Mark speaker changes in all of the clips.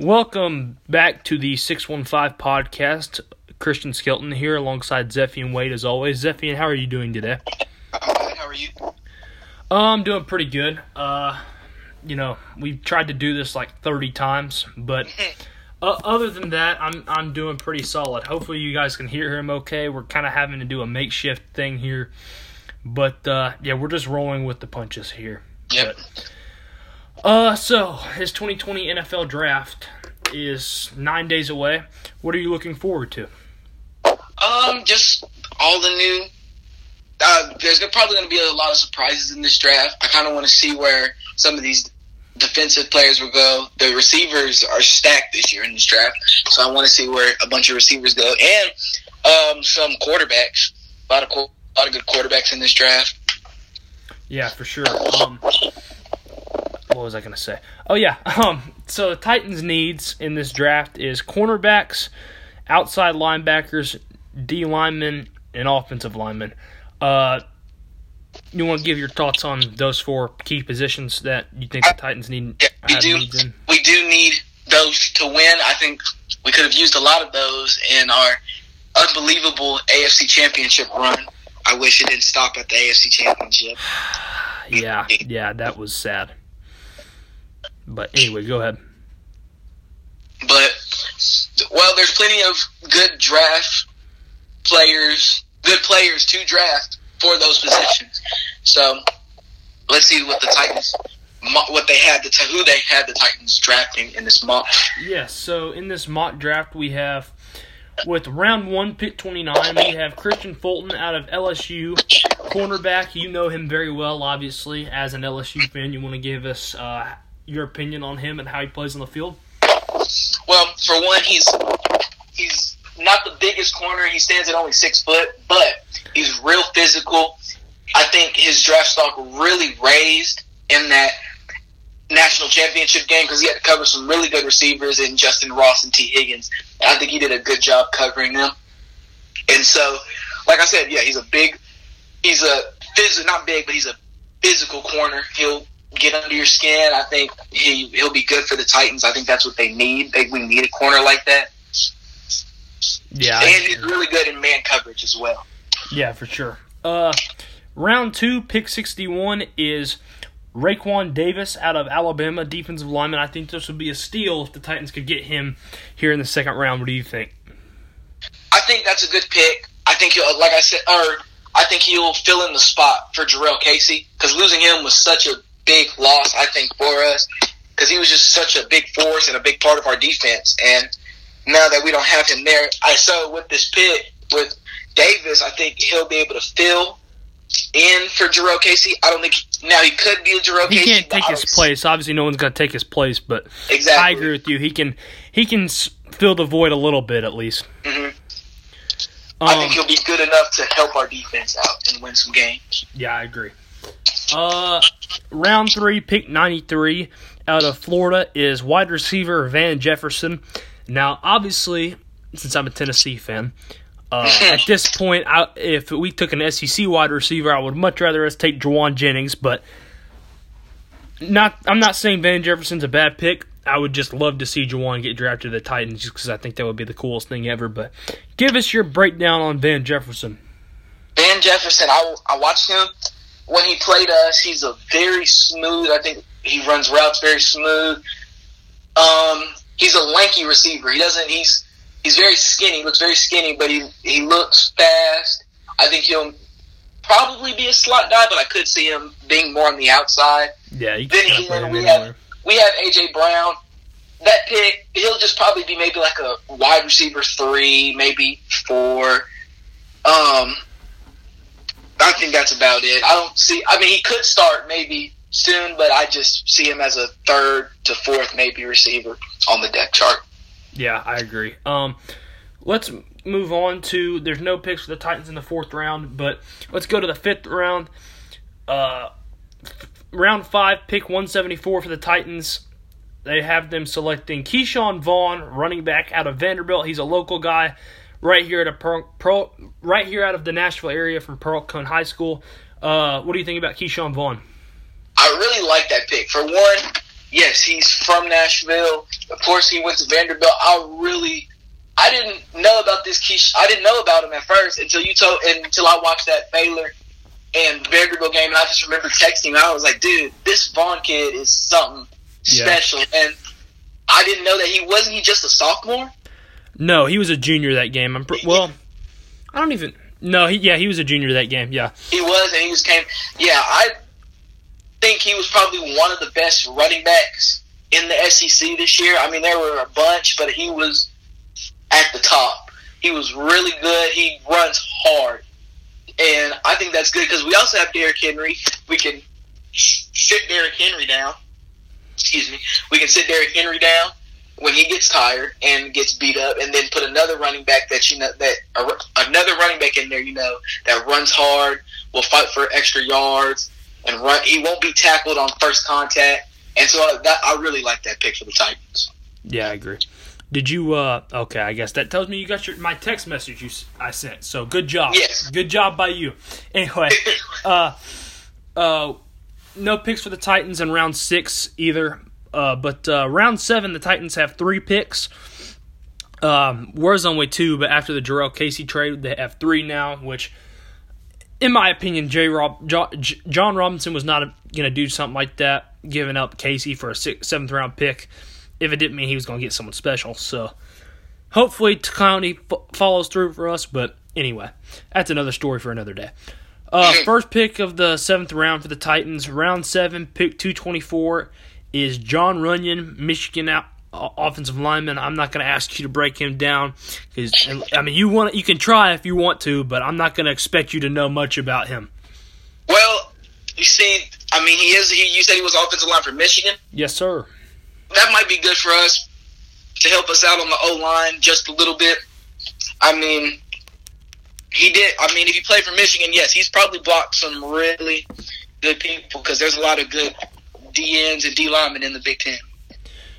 Speaker 1: Welcome back to the 615 podcast. Christian Skelton here alongside Zephian Wade as always. Zephian, how are you doing today?
Speaker 2: How are you?
Speaker 1: I'm doing pretty good. Uh, you know, we've tried to do this like 30 times, but uh, other than that, I'm I'm doing pretty solid. Hopefully, you guys can hear him okay. We're kind of having to do a makeshift thing here, but uh, yeah, we're just rolling with the punches here.
Speaker 2: Yep.
Speaker 1: But, uh, so his 2020 NFL draft is nine days away. What are you looking forward to?
Speaker 2: Um, just all the new. Uh, there's probably going to be a lot of surprises in this draft. I kind of want to see where some of these defensive players will go. The receivers are stacked this year in this draft, so I want to see where a bunch of receivers go and um, some quarterbacks. A lot of a lot of good quarterbacks in this draft.
Speaker 1: Yeah, for sure. Um, what was I going to say? Oh yeah. Um, so the Titans' needs in this draft is cornerbacks, outside linebackers, D linemen, and offensive linemen. Uh, you want to give your thoughts on those four key positions that you think the Titans need
Speaker 2: Yeah, we do. We do need those to win. I think we could have used a lot of those in our unbelievable AFC Championship run. I wish it didn't stop at the AFC Championship.
Speaker 1: Yeah, yeah, that was sad. But anyway, go ahead.
Speaker 2: But well, there's plenty of good draft players, good players to draft for those positions. So let's see what the Titans, what they had, the who they had the Titans drafting in this mock.
Speaker 1: Yes, so in this mock draft, we have, with round one, pick 29, we have Kristian Fulton out of LSU, cornerback. You know him very well, obviously. As an LSU fan, you want to give us uh, your opinion on him and how he plays on the field?
Speaker 2: Well, for one, he's he's not the biggest corner. He stands at only six foot, but he's real physical. I think his draft stock really raised in that national championship game because he had to cover some really good receivers in Justyn Ross and Tee Higgins. I think he did a good job covering them. And so, like I said, yeah, he's a big, he's a physical, not big, but he's a physical corner. He'll get under your skin. I think he he'll be good for the Titans. I think that's what they need. They, we need a corner like that,
Speaker 1: Yeah,
Speaker 2: and he's really good in man coverage as well.
Speaker 1: yeah, for sure. Uh, round two, pick 61 is Raekwon Davis out of Alabama, defensive lineman. I think this would be a steal if the Titans could get him here in the second round. What do you think?
Speaker 2: I think that's a good pick. I think he'll, like I said, or I think he'll fill in the spot for Jurrell Casey because losing him was such a big loss. I think for us because he was just such a big force and a big part of our defense. And now that we don't have him there, I so with this pick with Davis, I think he'll be able to fill in for Jurrell Casey. I don't think now he could be a Jurrell
Speaker 1: He
Speaker 2: Casey.
Speaker 1: can't take his place. Obviously, no one's going to take his place, but
Speaker 2: Exactly.
Speaker 1: I agree with you. He can he can fill the void a little bit at least.
Speaker 2: Mhm. I
Speaker 1: Um,
Speaker 2: think he'll be good enough to help our defense out and win some games.
Speaker 1: yeah, I agree. Uh, round three, pick ninety three out of Florida is wide receiver Van Jefferson. Now, obviously, since I'm a Tennessee fan, uh, at this point, I, if we took an SEC wide receiver, I would much rather us take Jauan Jennings. But not, I'm not saying Van Jefferson's a bad pick. I would just love to see Jauan get drafted to the Titans, just because I think that would be the coolest thing ever. But give us your breakdown on Van Jefferson.
Speaker 2: Van Jefferson, I, I watched him when he played us. He's a very smooth. I think he runs routes very smooth. Um, he's a lanky receiver. He doesn't. He's he's very skinny. He looks very skinny, but he he looks fast. I think he'll probably be a slot guy, but I could see him being more on the outside.
Speaker 1: Yeah, you
Speaker 2: Then
Speaker 1: can
Speaker 2: again,
Speaker 1: play
Speaker 2: we
Speaker 1: anywhere.
Speaker 2: have we have AJ Brown. That pick, he'll just probably be maybe like a wide receiver three, maybe four. Um, I think that's about it. I don't see. I mean, he could start maybe soon, but I just see him as a third to fourth maybe receiver on the depth chart.
Speaker 1: Yeah, I agree. Um, let's move on to. There's no picks for the Titans in the fourth round, but let's go to the fifth round. Uh, round five, pick 174 for the Titans. They have them selecting Ke'Shawn Vaughn, running back out of Vanderbilt. He's a local guy, right here at a Pearl, Pearl, right here out of the Nashville area from Pearl-Cohn High School. Uh, what do you think about Ke'Shawn Vaughn?
Speaker 2: I really like that pick. For one, yes, he's from Nashville. of course, he went to Vanderbilt. I really, I didn't know about this Keish. I didn't know about him at first until you told, until I watched that Baylor and Vanderbilt game, and I just remember texting. I was like, dude, this Vaughn kid is something
Speaker 1: Yeah.
Speaker 2: special, and I didn't know that he wasn't. He just a sophomore.
Speaker 1: No, he was a junior that game. I'm pr- well, I don't even. No, he yeah, he was a junior that game. Yeah,
Speaker 2: He was, and he was came. Yeah, I think he was probably one of the best running backs in the SEC this year. I mean, there were a bunch, but he was at the top. He was really good. He runs hard, and I think that's good because we also have Derrick Henry. We can sit Derrick Henry down. Excuse me. We can sit Derrick Henry down when he gets tired and gets beat up, and then put another running back that you know that another running back in there, you know, that runs hard, will fight for extra yards, and run. He won't be tackled on first contact, and so that I really like that pick for the Titans.
Speaker 1: yeah, I agree. Did you? uh Okay, I guess that tells me you got your my text message you I sent. So good job.
Speaker 2: Yes.
Speaker 1: good job by you. Anyway, uh, uh, no picks for the Titans in round six either. Uh, but uh, round seven, the Titans have three picks. Um, War's only two, but after the Jurrell Casey trade, they have three now. Which, in my opinion, J. Rob, Jo- J- Jon Robinson was not going to do something like that, giving up Casey for a six, seventh round pick. If it didn't mean he was going to get someone special, so hopefully Clowney f- follows through for us. But anyway, that's another story for another day. Uh, first pick of the seventh round for the Titans, round seven, pick two twenty four, is Jon Runyan, Michigan out, uh, offensive lineman. I'm not going to ask you to break him down because I mean you want you can try if you want to, but I'm not going to expect you to know much about him.
Speaker 2: Well, you see, I mean, he is. He you said he was offensive line for Michigan.
Speaker 1: Yes, sir.
Speaker 2: That might be good for us to help us out on the O line just a little bit. I mean, he did. I mean, if he played for Michigan, yes, he's probably blocked some really good people because there's a lot of good DNs and D linemen in the Big Ten.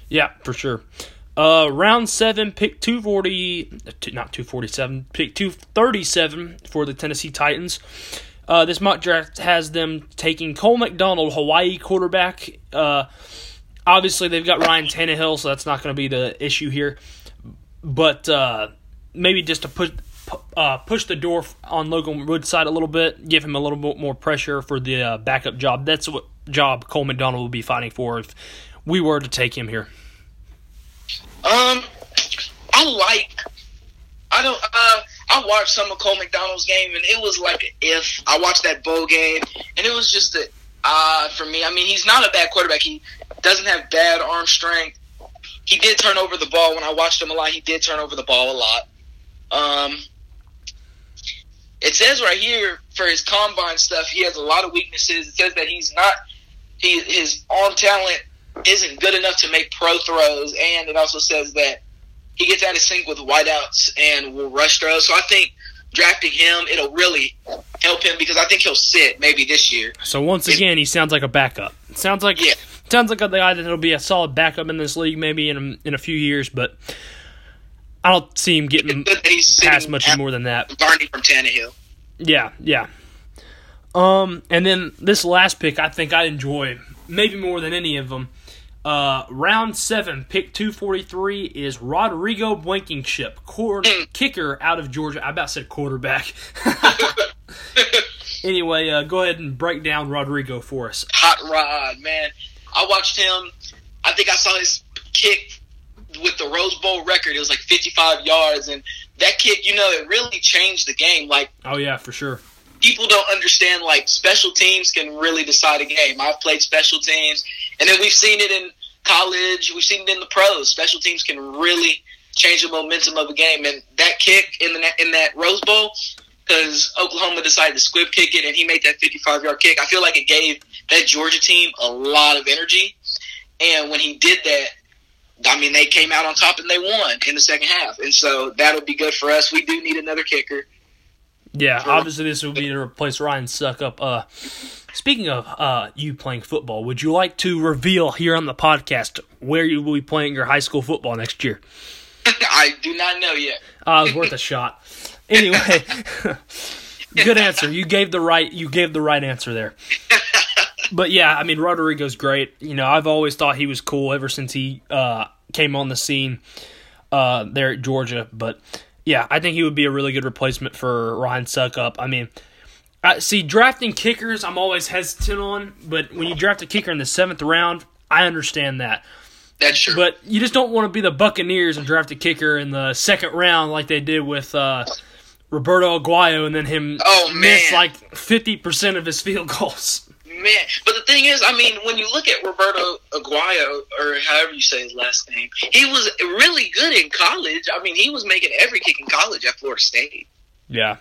Speaker 1: Yeah, for sure. Uh, round seven, pick two forty, not two forty seven, pick two thirty seven for the Tennessee Titans. Uh, this mock draft has them taking Cole McDonald, Hawaii quarterback. Uh, obviously, they've got Ryan Tannehill, so that's not going to be the issue here. But uh, maybe just to push uh, push the door on Logan Woodside a little bit, give him a little bit more pressure for the uh, backup job. That's what job Cole McDonald will be fighting for if we were to take him here.
Speaker 2: Um, I like. I don't. Uh, I watched some of Cole McDonald's game, and it was like if. I watched that bowl game, and it was just a uh for me. I mean, he's not a bad quarterback. He doesn't have bad arm strength. He did turn over the ball when I watched him a lot. He did turn over the ball a lot. Um, it says right here for his combine stuff, he has a lot of weaknesses. It says that he's not. He his arm talent isn't good enough to make pro throws, and it also says that he gets out of sync with wideouts and will rush throws. So I think drafting him, it'll really help him because I think he'll sit maybe this year.
Speaker 1: So once again, he sounds like a backup. Sounds like
Speaker 2: Yeah.
Speaker 1: sounds like a guy that'll be a solid backup in this league, maybe in a, in a few years. But I don't see him getting
Speaker 2: Good that he's
Speaker 1: past much more than that.
Speaker 2: learning from Tannehill.
Speaker 1: Yeah, yeah. Um, and then this last pick, I think I enjoy maybe more than any of them. Uh, round seven, pick two forty three is Rodrigo Blankenship, quar- kicker out of Georgia. I about said quarterback. anyway, uh, go ahead and break down Rodrigo for us.
Speaker 2: Hot Rod, man. I watched him. I think I saw his kick with the Rose Bowl record. It was like 55 yards, and that kick, you know, it really changed the game. Like
Speaker 1: Oh yeah, for sure.
Speaker 2: people don't understand like special teams can really decide a game. I've played special teams, and then we've seen it in college. We've seen it in the pros. Special teams can really change the momentum of a game. And that kick in the in that Rose Bowl, because Oklahoma decided to squib kick it, and he made that 55 yard kick. I feel like it gave that Georgia team a lot of energy. And when he did that, I mean, they came out on top and they won in the second half. And so that'll be good for us. We do need another kicker.
Speaker 1: Yeah, obviously this will be to replace Ryan Succop. Uh, speaking of uh, you playing football, would you like to reveal here on the podcast where you will be playing your high school football next year?
Speaker 2: I do not know yet.
Speaker 1: Uh, it was worth a shot. Anyway, good answer. You gave the right. You gave the right answer there. But yeah, I mean Rodrigo's great. You know, I've always thought he was cool ever since he uh, came on the scene uh, there at Georgia. But yeah, I think he would be a really good replacement for Ryan Succop. I mean, I, see, drafting kickers, I'm always hesitant on, but when you draft a kicker in the seventh round, I understand that.
Speaker 2: That's true.
Speaker 1: But you just don't want to be the Buccaneers and draft a kicker in the second round like they did with uh, Roberto Aguayo and then him
Speaker 2: Oh,
Speaker 1: miss like 50% of his field goals.
Speaker 2: Man, but the thing is, I mean, when you look at Roberto Aguayo, or however you say his last name, he was really good in college. I mean, he was making every kick in college at Florida State.
Speaker 1: Yeah.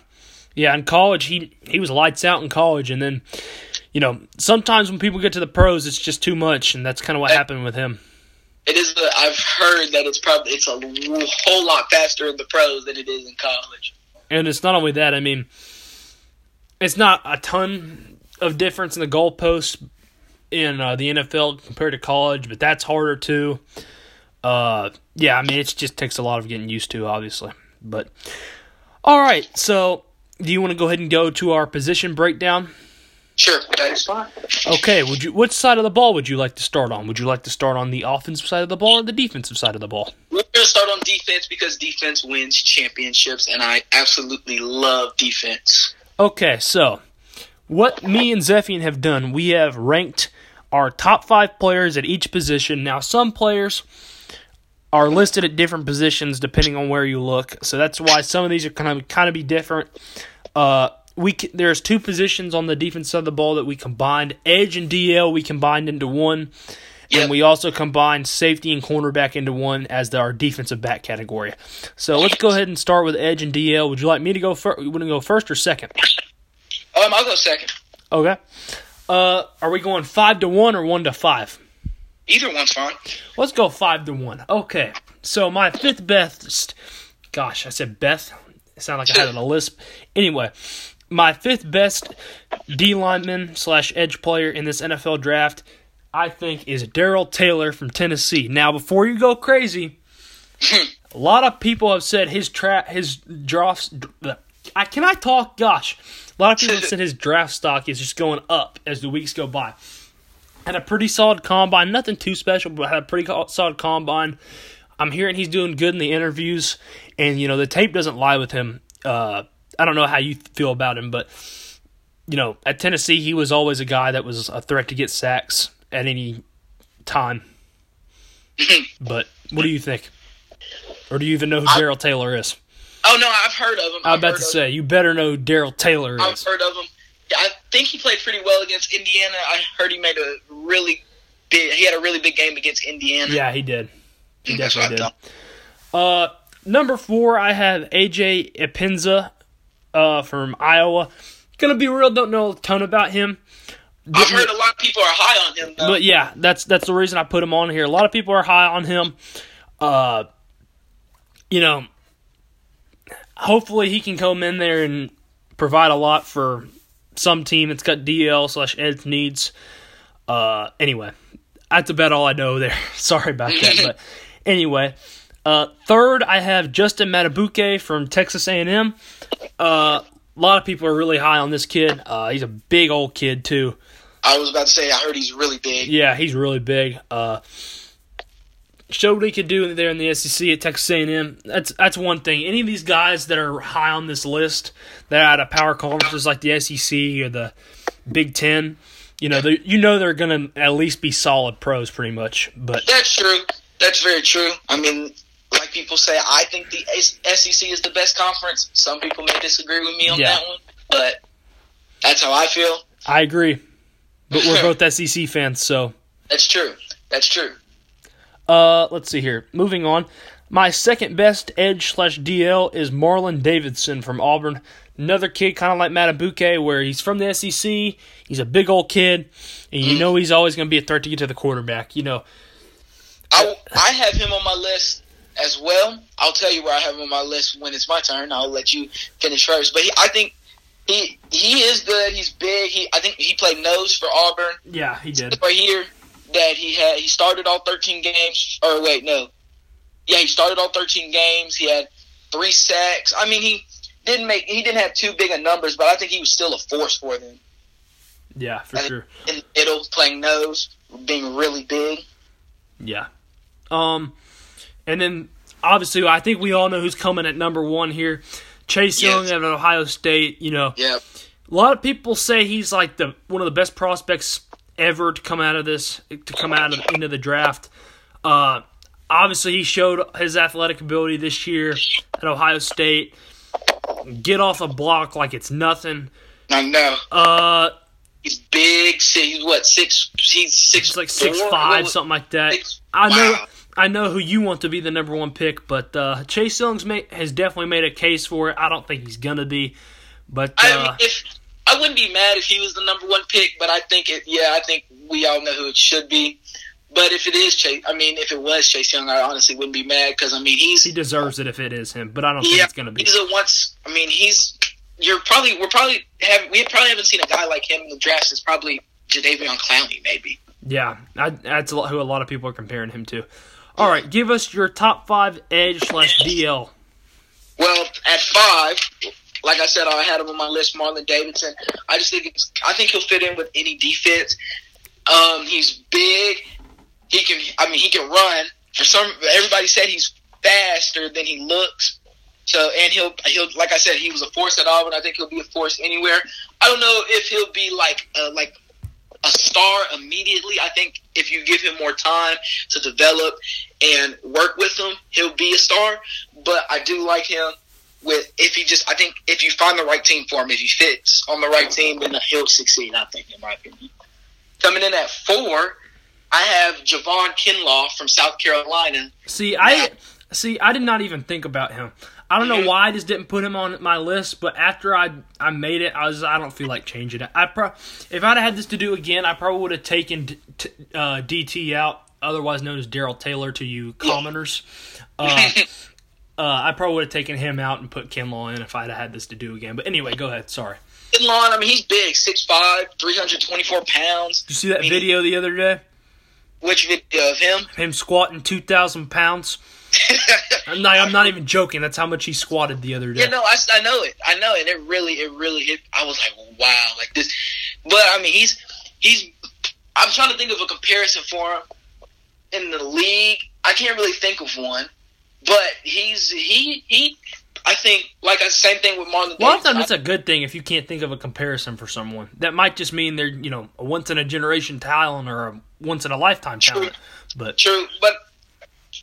Speaker 1: Yeah, in college he he was lights out in college and then you know, sometimes when people get to the pros it's just too much and that's kind of what
Speaker 2: That-
Speaker 1: happened with him.
Speaker 2: It is. A, I've heard that it's probably it's a whole lot faster in the pros than it is in college.
Speaker 1: And it's not only that, I mean it's not a ton of difference in the goalposts in uh, the NFL compared to college, but that's harder too. Uh, yeah, I mean it just takes a lot of getting used to, obviously. But all right, so do you want to go ahead and go to our position breakdown?
Speaker 2: Sure, that's fine.
Speaker 1: Okay, would you which side of the ball would you like to start on? Would you like to start on the offensive side of the ball or the defensive side of the ball?
Speaker 2: We're gonna start on defense because defense wins championships, and I absolutely love defense.
Speaker 1: Okay, so what me and Zephian have done, we have ranked our top five players at each position. Now, some players are listed at different positions depending on where you look, so that's why some of these are kind of kind of be different. Uh, we there's two positions on the defense of the ball that we combined. Edge and DL we combined into one. And we also combined safety and cornerback into one as the, our defensive back category. So let's go ahead and start with edge and DL. Would you like me to go first? You want to go first or second?
Speaker 2: Um, I'll go second.
Speaker 1: Okay. Uh, are we going five to one or one to five?
Speaker 2: Either one's fine.
Speaker 1: Let's go five to one. Okay. So my fifth best. Gosh, I said Beth. It sounded like I had a lisp. Anyway, my fifth best D lineman slash edge player in this NFL draft, I think, is Darrell Taylor from Tennessee. Now, before you go crazy, a lot of people have said his tra- his drafts. I can I talk? Gosh, a lot of people have said his draft stock is just going up as the weeks go by. Had a pretty solid combine, nothing too special, but had a pretty solid combine. I'm hearing he's doing good in the interviews, and you know the tape doesn't lie with him. Uh, I don't know how you feel about him, but you know at Tennessee he was always a guy that was a threat to get sacks at any time. but what do you think? Or do you even know who Darrell Taylor is?
Speaker 2: Oh no, I've heard of him.
Speaker 1: I'm
Speaker 2: I've
Speaker 1: about to say you better know Darrell Taylor
Speaker 2: I've
Speaker 1: is.
Speaker 2: heard of him. I think he played pretty well against Indiana. I heard he made a really big. He had a really big game against Indiana.
Speaker 1: Yeah, he did. He
Speaker 2: That's
Speaker 1: definitely did. Uh, number four, I have AJ Epenesa, uh, from Iowa. Gonna be real, don't know a ton about him.
Speaker 2: I've heard a lot of people are high on him though.
Speaker 1: But yeah, that's that's the reason I put him on here. A lot of people are high on him. Uh, you know, hopefully he can come in there and provide a lot for some team that's got DL slash edge needs. Uh, anyway, that's about all I know there. Sorry about that, but anyway, uh, third I have Justin Madubuike from Texas A&M. Uh, a lot of people are really high on this kid. Uh, he's a big old kid too.
Speaker 2: I was about to say I heard he's really big.
Speaker 1: Yeah, he's really big. Uh, showed what he could do there in the SEC at Texas A&M. That's that's one thing. Any of these guys that are high on this list that are out of power conferences like the SEC or the Big Ten, you know, you know they're gonna at least be solid pros, pretty much. But
Speaker 2: That's true. That's very true. I mean, like people say, I think the SEC is the best conference. Some people may disagree with me on
Speaker 1: Yeah.
Speaker 2: that one, but that's how I feel.
Speaker 1: I agree. But we're both SEC fans, so
Speaker 2: That's true. That's true.
Speaker 1: Uh, let's see here. Moving on. My second best edge slash DL is Marlon Davidson from Auburn. Another kid, kind of like Madubuike, where he's from the SEC. He's a big old kid, and you know he's always going to be a threat to get to the quarterback. You know,
Speaker 2: I, I have him on my list as well. I'll tell you where I have him on my list when it's my turn. I'll let you finish first. But he, I think he he is good. He's big. He I think he played nose for Auburn.
Speaker 1: yeah, he did.
Speaker 2: right here that he had he started all 13 games or wait no yeah he started all 13 games he had three sacks i mean he didn't make he didn't have too big of numbers but i think he was still a force for them
Speaker 1: Yeah, for
Speaker 2: think-
Speaker 1: sure.
Speaker 2: in the middle playing nose being really big
Speaker 1: Yeah. Um, And then obviously, I think we all know who's coming at number one here. Chase Young
Speaker 2: Yes.
Speaker 1: at Ohio State. You know,
Speaker 2: Yeah.
Speaker 1: a lot of people say he's like the one of the best prospects ever to come out of this to come out of into the draft. Uh, obviously, he showed his athletic ability this year at Ohio State. Get off a block like it's nothing.
Speaker 2: I know.
Speaker 1: Uh,
Speaker 2: He's big. He's what six? He's six.
Speaker 1: like six five,
Speaker 2: What-
Speaker 1: something like that.
Speaker 2: six-
Speaker 1: I know.
Speaker 2: wow.
Speaker 1: I know who you want to be the number one pick, but uh, Chase Young's made, has definitely made a case for it. I don't think he's gonna be, but
Speaker 2: I
Speaker 1: uh,
Speaker 2: mean, if I wouldn't be mad if he was the number one pick, but I think it. Yeah, I think we all know who it should be. But if it is Chase, I mean, if it was Chase Young, I honestly wouldn't be mad because I mean he's
Speaker 1: he deserves it if it is him. But I don't think it's gonna be.
Speaker 2: he's a once. I mean he's you're probably we're probably have we probably haven't seen a guy like him in the draft since probably Jadeveon Clowney maybe.
Speaker 1: Yeah, I, that's a lot, who a lot of people are comparing him to. All right, give us your top five edge slash DL.
Speaker 2: Well, at five, like I said, I had him on my list. Marlon Davidson. I just think it's, I think he'll fit in with any defense. Um, he's big. He can. I mean, he can run. For some, everybody said he's faster than he looks. So, and he'll he'll like I said, he was a force at Auburn. I think he'll be a force anywhere. I don't know if he'll be like uh, like a star immediately. I think if you give him more time to develop and work with him, he'll be a star. But I do like him with if he just I think if you find the right team for him, if he fits on the right team, then he'll succeed. I think, in my opinion. Coming in at four, I have Javon Kinlaw from South Carolina.
Speaker 1: See, I see. I did not even think about him. I don't know
Speaker 2: Mhm.
Speaker 1: why I just didn't put him on my list, but after I I made it, I was I don't feel like changing it. I pro- if I'd had this to do again, I probably would have taken d- t- uh, DT out, otherwise known as Darrell Taylor to you commoners. Uh, uh, I probably would have taken him out and put Kinlaw in if I'd have had this to do again. But anyway, go ahead. Sorry.
Speaker 2: Kinlaw, I mean, he's big, 6'5", 324 pounds.
Speaker 1: Did you see that
Speaker 2: I mean,
Speaker 1: video the other day?
Speaker 2: Which video of him?
Speaker 1: Him squatting two thousand pounds. I'm not. I'm not even joking. That's how much he squatted the other day.
Speaker 2: Yeah, no, I, I know it. I know it. It really, it really hit. I was like, wow, like this. But I mean, he's he's. I'm trying to think of a comparison for him in the league. I can't really think of one, but he's he he. I think like a same thing with Marlon.
Speaker 1: Lot of
Speaker 2: Davidson.
Speaker 1: it's a good thing if you can't think of a comparison for someone. That might just mean they're, you know, a once in a generation talent or a once in a lifetime talent. But
Speaker 2: True, but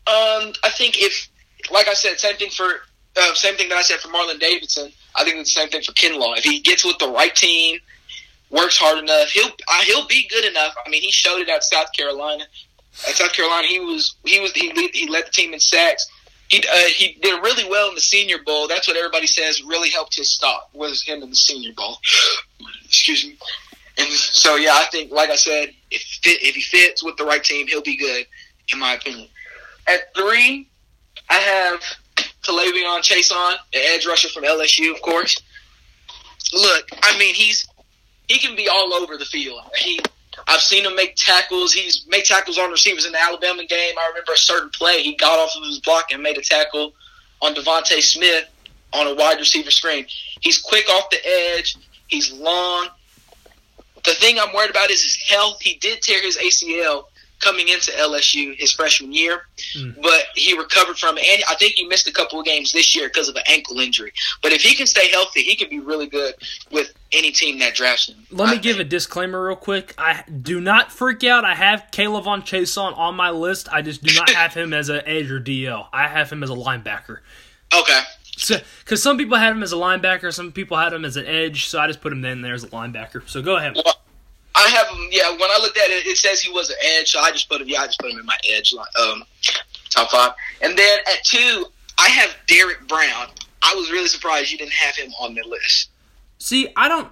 Speaker 2: um, I think if, like I said, same thing for uh, same thing that I said for Marlon Davidson. I think it's the same thing for Kinlaw. If he gets with the right team, works hard enough, he'll uh, he'll be good enough. I mean, he showed it at South Carolina. At South Carolina, he was he was he he led the team in sacks. He uh, he did really well in the Senior Bowl. That's what everybody says really helped his stock was him in the Senior Bowl. Excuse me. And so yeah, I think like I said, if fit, if he fits with the right team, he'll be good, in my opinion. At three, I have K'Lavon Chaisson, the edge rusher from LSU, of course. Look, I mean he's he can be all over the field. He I've seen him make tackles. He's made tackles on receivers in the Alabama game. I remember a certain play. He got off of his block and made a tackle on DeVonta Smith on a wide receiver screen. He's quick off the edge. He's long. The thing I'm worried about is his health. He did tear his ACL coming into LSU his freshman year,
Speaker 1: Mm.
Speaker 2: but he recovered from it. And I think he missed a couple of games this year because of an ankle injury. But if he can stay healthy, he can be really good with any team that drafts him.
Speaker 1: let me
Speaker 2: I
Speaker 1: give a disclaimer real quick. I do not freak out. I have K'Lavon Chaisson on my list. I just do not have him as an edge or DL. I have him as a linebacker.
Speaker 2: Okay.
Speaker 1: Because some people had him as a linebacker, some people had him as an edge, so I just put him in there as a linebacker. So go ahead.
Speaker 2: Well, I have him. Yeah, when I looked at it, it says he was an edge, so I just put him. Yeah, I just put him in my edge line, um, top five. And then at two, I have Derrick Brown. I was really surprised you didn't have him on the list.
Speaker 1: See, I don't.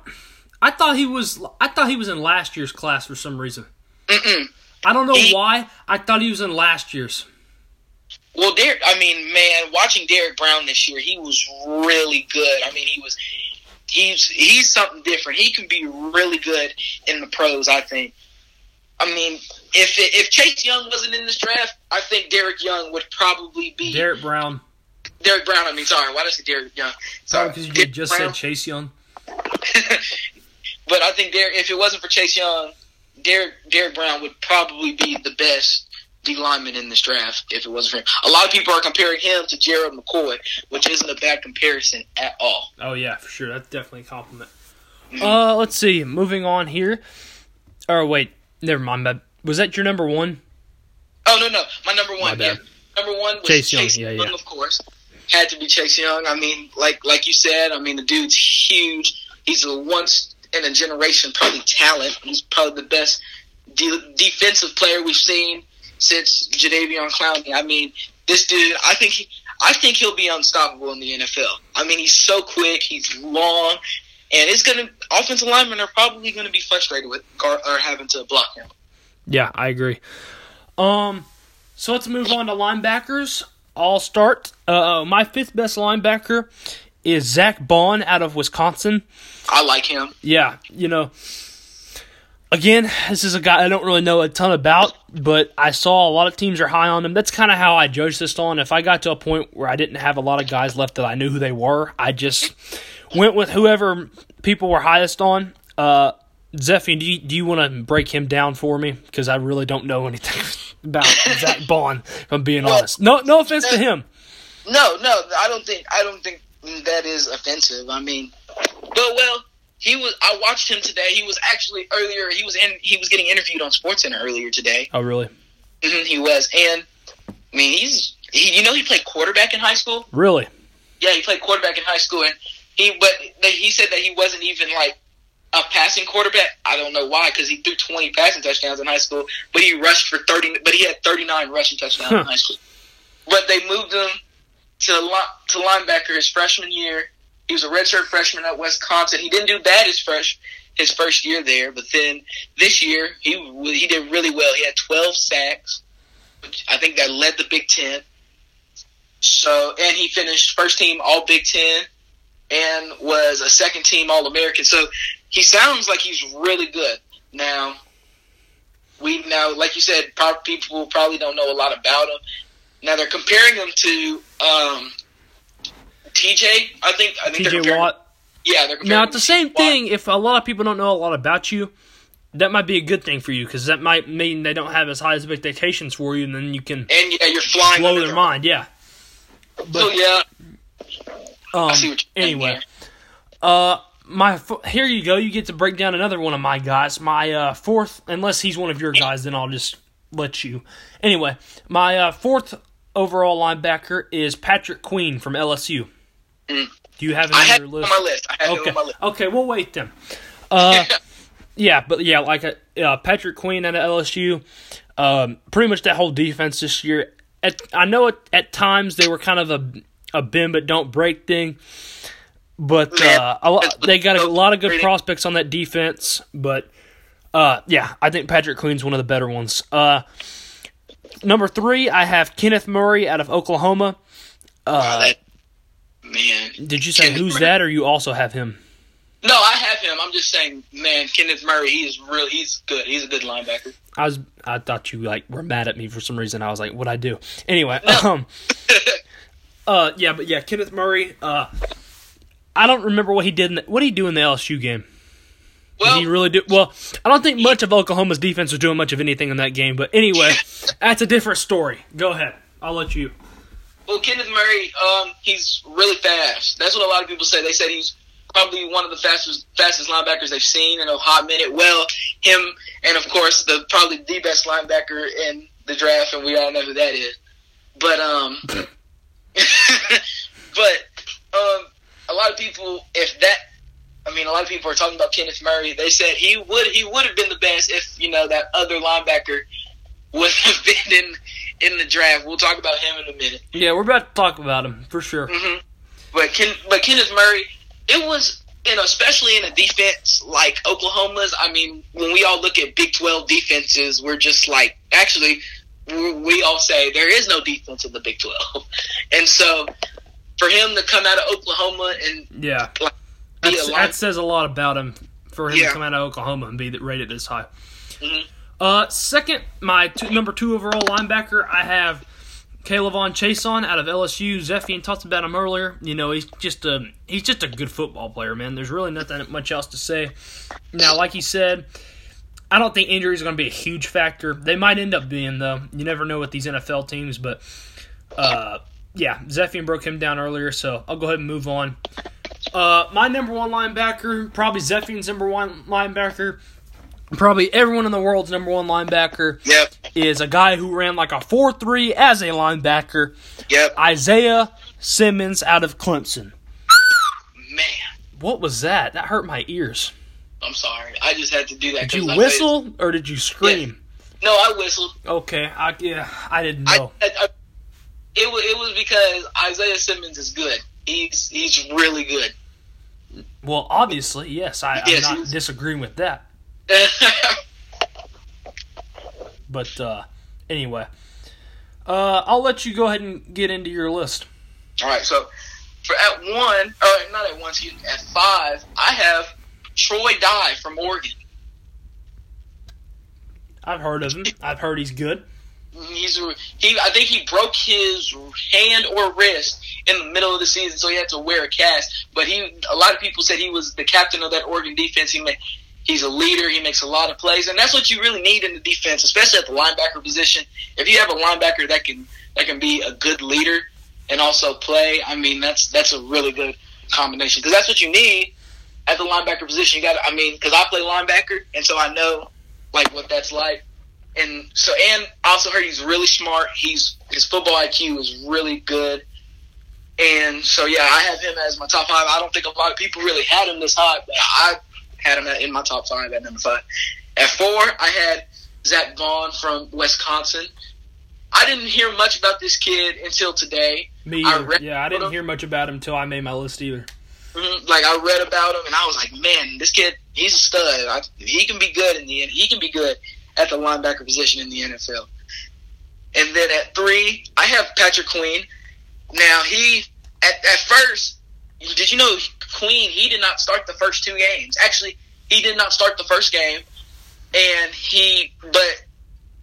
Speaker 1: I thought he was. I thought he was in last year's class for some reason.
Speaker 2: Mm-mm.
Speaker 1: I don't know
Speaker 2: He-
Speaker 1: why. I thought he was in last year's.
Speaker 2: Well, Derrick, I mean, man, watching Derrick Brown this year, he was really good. I mean, he was. He's he's something different. He can be really good in the pros. I think. I mean, if if Chase Young wasn't in this draft, I think Derek Young would probably be
Speaker 1: Derrick Brown.
Speaker 2: Derrick Brown. I mean, sorry, why did I say Derek Young?
Speaker 1: Sorry, because you
Speaker 2: Derrick
Speaker 1: just
Speaker 2: Brown.
Speaker 1: said Chase Young.
Speaker 2: but I think Derrick, if it wasn't for Chase Young, Derrick Derrick Brown would probably be the best D lineman in this draft if it wasn't for him. A lot of people are comparing him to Gerald McCoy, which isn't a bad comparison at all.
Speaker 1: Oh yeah, for sure. That's definitely a compliment. Uh, let's see. Moving on here. Or wait, never mind. Was that your number one?
Speaker 2: Oh no, no, my number one.
Speaker 1: My.
Speaker 2: Yeah, number one was
Speaker 1: Chase
Speaker 2: Chase,
Speaker 1: Young,
Speaker 2: Young,
Speaker 1: yeah, yeah.
Speaker 2: of course. Had to be Chase Young. I mean, like like you said, I mean the dude's huge. He's a once in a generation probably talent. He's probably the best de- defensive player we've seen since Jadeveon Clowney. I mean, this dude. I think he. I think he'll be unstoppable in the NFL. I mean, he's so quick. He's long, and it's gonna. Offensive linemen are probably going to be frustrated with guard, or having to block him.
Speaker 1: Yeah, I agree. Um, so let's move on to linebackers. I'll start. Uh, my fifth best linebacker is Zack Baun out of Wisconsin.
Speaker 2: I like him.
Speaker 1: Yeah, you know, again, this is a guy I don't really know a ton about, but I saw a lot of teams are high on him. That's kind of how I judged this on. If I got to a point where I didn't have a lot of guys left that I knew who they were, I just went with whoever people were highest on. Uh, Zephy, do you, do you want to break him down for me? Because I really don't know anything about Zack Baun. If I'm being honest. No, no offense to him.
Speaker 2: No, no, I don't think I don't think that is offensive. I mean, but well, he was. I watched him today. He was actually earlier. He was in. He was getting interviewed on SportsCenter earlier today.
Speaker 1: Oh, really?
Speaker 2: hmm he was, and I mean, he's. He, you know, he played quarterback in high school.
Speaker 1: Really?
Speaker 2: Yeah, he played quarterback in high school, and he. But they, he said that he wasn't even like a passing quarterback. I don't know why, because he threw twenty passing touchdowns in high school, but he rushed for thirty. But he had thirty nine rushing touchdowns
Speaker 1: Huh.
Speaker 2: in high school. But they moved him to to linebacker his freshman year. He was a redshirt freshman at Wisconsin. He didn't do bad his first his first year there, but then this year he he did really well. He had twelve sacks. Which I think that led the Big Ten. So and he finished first team All Big Ten and was a second team All American. So he sounds like he's really good. Now we now, like you said, people probably don't know a lot about him. Now they're comparing him to um, TJ. I think. I think
Speaker 1: TJ
Speaker 2: comparing-
Speaker 1: Watt.
Speaker 2: Yeah, they're
Speaker 1: Now, it's the same
Speaker 2: Watt.
Speaker 1: thing. If a lot of people don't know a lot about you, that might be a good thing for you because that might mean they don't have as high expectations for you, and then you can
Speaker 2: And yeah, you're flying.
Speaker 1: blow their mind. Yeah.
Speaker 2: So yeah,
Speaker 1: Um,
Speaker 2: I see what you're saying
Speaker 1: anyway, uh, my here you go. You get to break down another one of my guys. My uh, fourth, unless he's one of your guys, then I'll just let you. Anyway, my uh, fourth overall linebacker is Patrick Queen from LSU.
Speaker 2: Mm.
Speaker 1: Do you have him
Speaker 2: I had
Speaker 1: your
Speaker 2: him on
Speaker 1: list?
Speaker 2: my list. I had
Speaker 1: Okay.
Speaker 2: on my list.
Speaker 1: Okay, we'll wait then. Uh, yeah, but yeah, like uh, Patrick Queen at LSU, um, pretty much that whole defense this year. At, I know at, at times they were kind of a a bend but don't break thing, but uh, a they got a lot of good prospects on that defense. But uh, yeah, I think Patrick Queen's one of the better ones. Uh, number three, I have Kenneth Murray out of Oklahoma. Uh,
Speaker 2: man,
Speaker 1: did you say
Speaker 2: Kenneth
Speaker 1: who's
Speaker 2: Murray.
Speaker 1: that, or you also have him?
Speaker 2: no, I have him. I'm just saying, man, Kenneth Murray. He is real. He's good. He's a good linebacker.
Speaker 1: I was I thought you like were mad at me for some reason. I was like, what I do? Anyway, um, uh, yeah, but yeah, Kenneth Murray. Uh, I don't remember what he did. In the, what did he do in the LSU game? Did he really do? Well, I don't think much of Oklahoma's defense was doing much of anything in that game. But anyway, that's a different story. Go ahead. I'll let you.
Speaker 2: Well, Kenneth Murray, um, he's really fast. That's what a lot of people say. They said he's probably one of the fastest fastest linebackers they've seen in a hot minute. Well, him and of course the probably the best linebacker in the draft, and we all know who that is. But um, but um, a lot of people, if that, I mean, a lot of people are talking about Kenneth Murray. They said he would he would have been the best if you know that other linebacker would have been in in the draft. We'll talk about him in a minute.
Speaker 1: Yeah, we're about to talk about him for sure.
Speaker 2: hmm But Ken, but Kenneth Murray, it was you know especially in a defense like Oklahoma's. I mean, when we all look at Big Twelve defenses, we're just like actually we all say there is no defense in the Big Twelve, and so for him to come out of Oklahoma and
Speaker 1: Yeah,
Speaker 2: be a line,
Speaker 1: that says a lot about him for him
Speaker 2: Yeah.
Speaker 1: to come out of Oklahoma and be rated this high.
Speaker 2: Mhm.
Speaker 1: Uh, second, my two, number two overall linebacker, I have K'Lavon Chaisson out of LSU. Zephian talked about him earlier. You know, he's just a he's just a good football player, man. There's really nothing much else to say. Now, like he said, I don't think injuries are going to be a huge factor. They might end up being though. You never know with these NFL teams, but uh, yeah, Zephian broke him down earlier, so I'll go ahead and move on. Uh, my number one linebacker, probably Zephian's number one linebacker, probably everyone in the world's number one linebacker
Speaker 2: Yep.
Speaker 1: is a guy who ran like a 4 3 as a linebacker,
Speaker 2: Yep.
Speaker 1: Isaiah Simmons out of Clemson.
Speaker 2: Man,
Speaker 1: What was that? That hurt my ears.
Speaker 2: I'm sorry. I just had to do that.
Speaker 1: Did you whistle or did you scream?
Speaker 2: No, I whistled.
Speaker 1: Okay, I, yeah, I didn't know.
Speaker 2: I, I, uh, it was it was because Isaiah Simmons is good. He's he's really good.
Speaker 1: Well, obviously, yes, I, I'm not disagreeing with that. But uh, anyway, uh, I'll let you go ahead and get into your list.
Speaker 2: All right, so for at one, or not at one, excuse me, at five, I have Troy Dye from Oregon.
Speaker 1: I've heard of him. I've heard he's good.
Speaker 2: He's he. I think he broke his hand or wrist in the middle of the season, so he had to wear a cast. But he, a lot of people said he was the captain of that Oregon defense. He made, he's a leader. He makes a lot of plays, and that's what you really need in the defense, especially at the linebacker position. If you have a linebacker that can that can be a good leader and also play, I mean that's that's a really good combination because that's what you need at the linebacker position. You got, I mean, because I play linebacker, and so I know like what that's like. And so, and I also heard he's really smart. He's his football IQ is really good. And so, yeah, I have him as my top five. I don't think a lot of people really had him this high, but I had him at, in my top five at number five. At four, I had Zack Baun from Wisconsin. I didn't hear much about this kid until today.
Speaker 1: Me,
Speaker 2: I
Speaker 1: yeah, I didn't hear much about him until I made my list either.
Speaker 2: Mhm. Like I read about him, and I was like, man, this kid, he's a stud. I, he can be good in the he can be good at the linebacker position in the NFL. And then at three, I have Patrick Queen. Now he at at first, did you know Queen? He did not start the first two games. Actually, he did not start the first game, and he but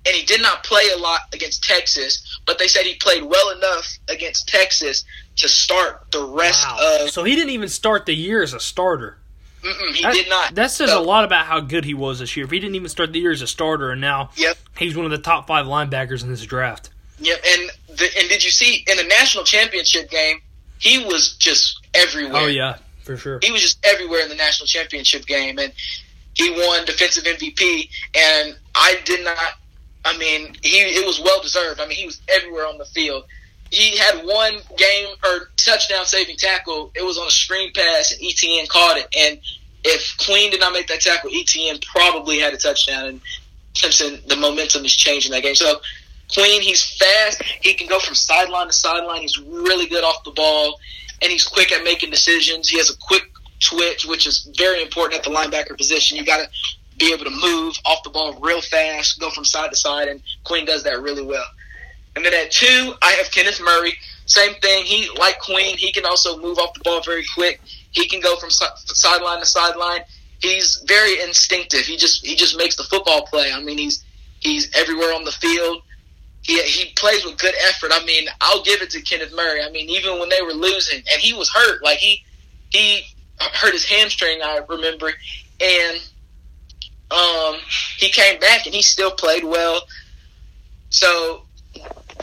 Speaker 2: and he did not play a lot against Texas. But they said he played well enough against Texas to start the rest
Speaker 1: Wow.
Speaker 2: of.
Speaker 1: So he didn't even start the year as a starter.
Speaker 2: Mm-mm, he
Speaker 1: That,
Speaker 2: did not.
Speaker 1: That says
Speaker 2: So-
Speaker 1: a lot about how good he was this year. If he didn't even start the year as a starter, and now
Speaker 2: Yep.
Speaker 1: he's one of the top five linebackers in this draft.
Speaker 2: Yep, and the, and did you see in the national championship game? He was just everywhere.
Speaker 1: Oh yeah, for sure.
Speaker 2: he was just everywhere in the national championship game, and he won defensive MVP. And I did not. I mean, he it was well deserved. I mean, he was everywhere on the field. He had one game or touchdown saving tackle. It was on a screen pass, and ETN caught it. And if Queen did not make that tackle, ETN probably had a touchdown. And Clemson, the momentum is changing that game. So Queen, he's fast. He can go from sideline to sideline. He's really good off the ball, and he's quick at making decisions. He has a quick twitch, which is very important at the linebacker position. You got to be able to move off the ball real fast, go from side to side, and Queen does that really well. And then at two, I have Kenneth Murray. Same thing. He like Queen. He can also move off the ball very quick. He can go from si- sideline to sideline. He's very instinctive. He just he just makes the football play. I mean, he's he's everywhere on the field. He he plays with good effort. I mean, I'll give it to Kenneth Murray. I mean, even when they were losing and he was hurt, like he he hurt his hamstring. I remember, and um, he came back and he still played well. So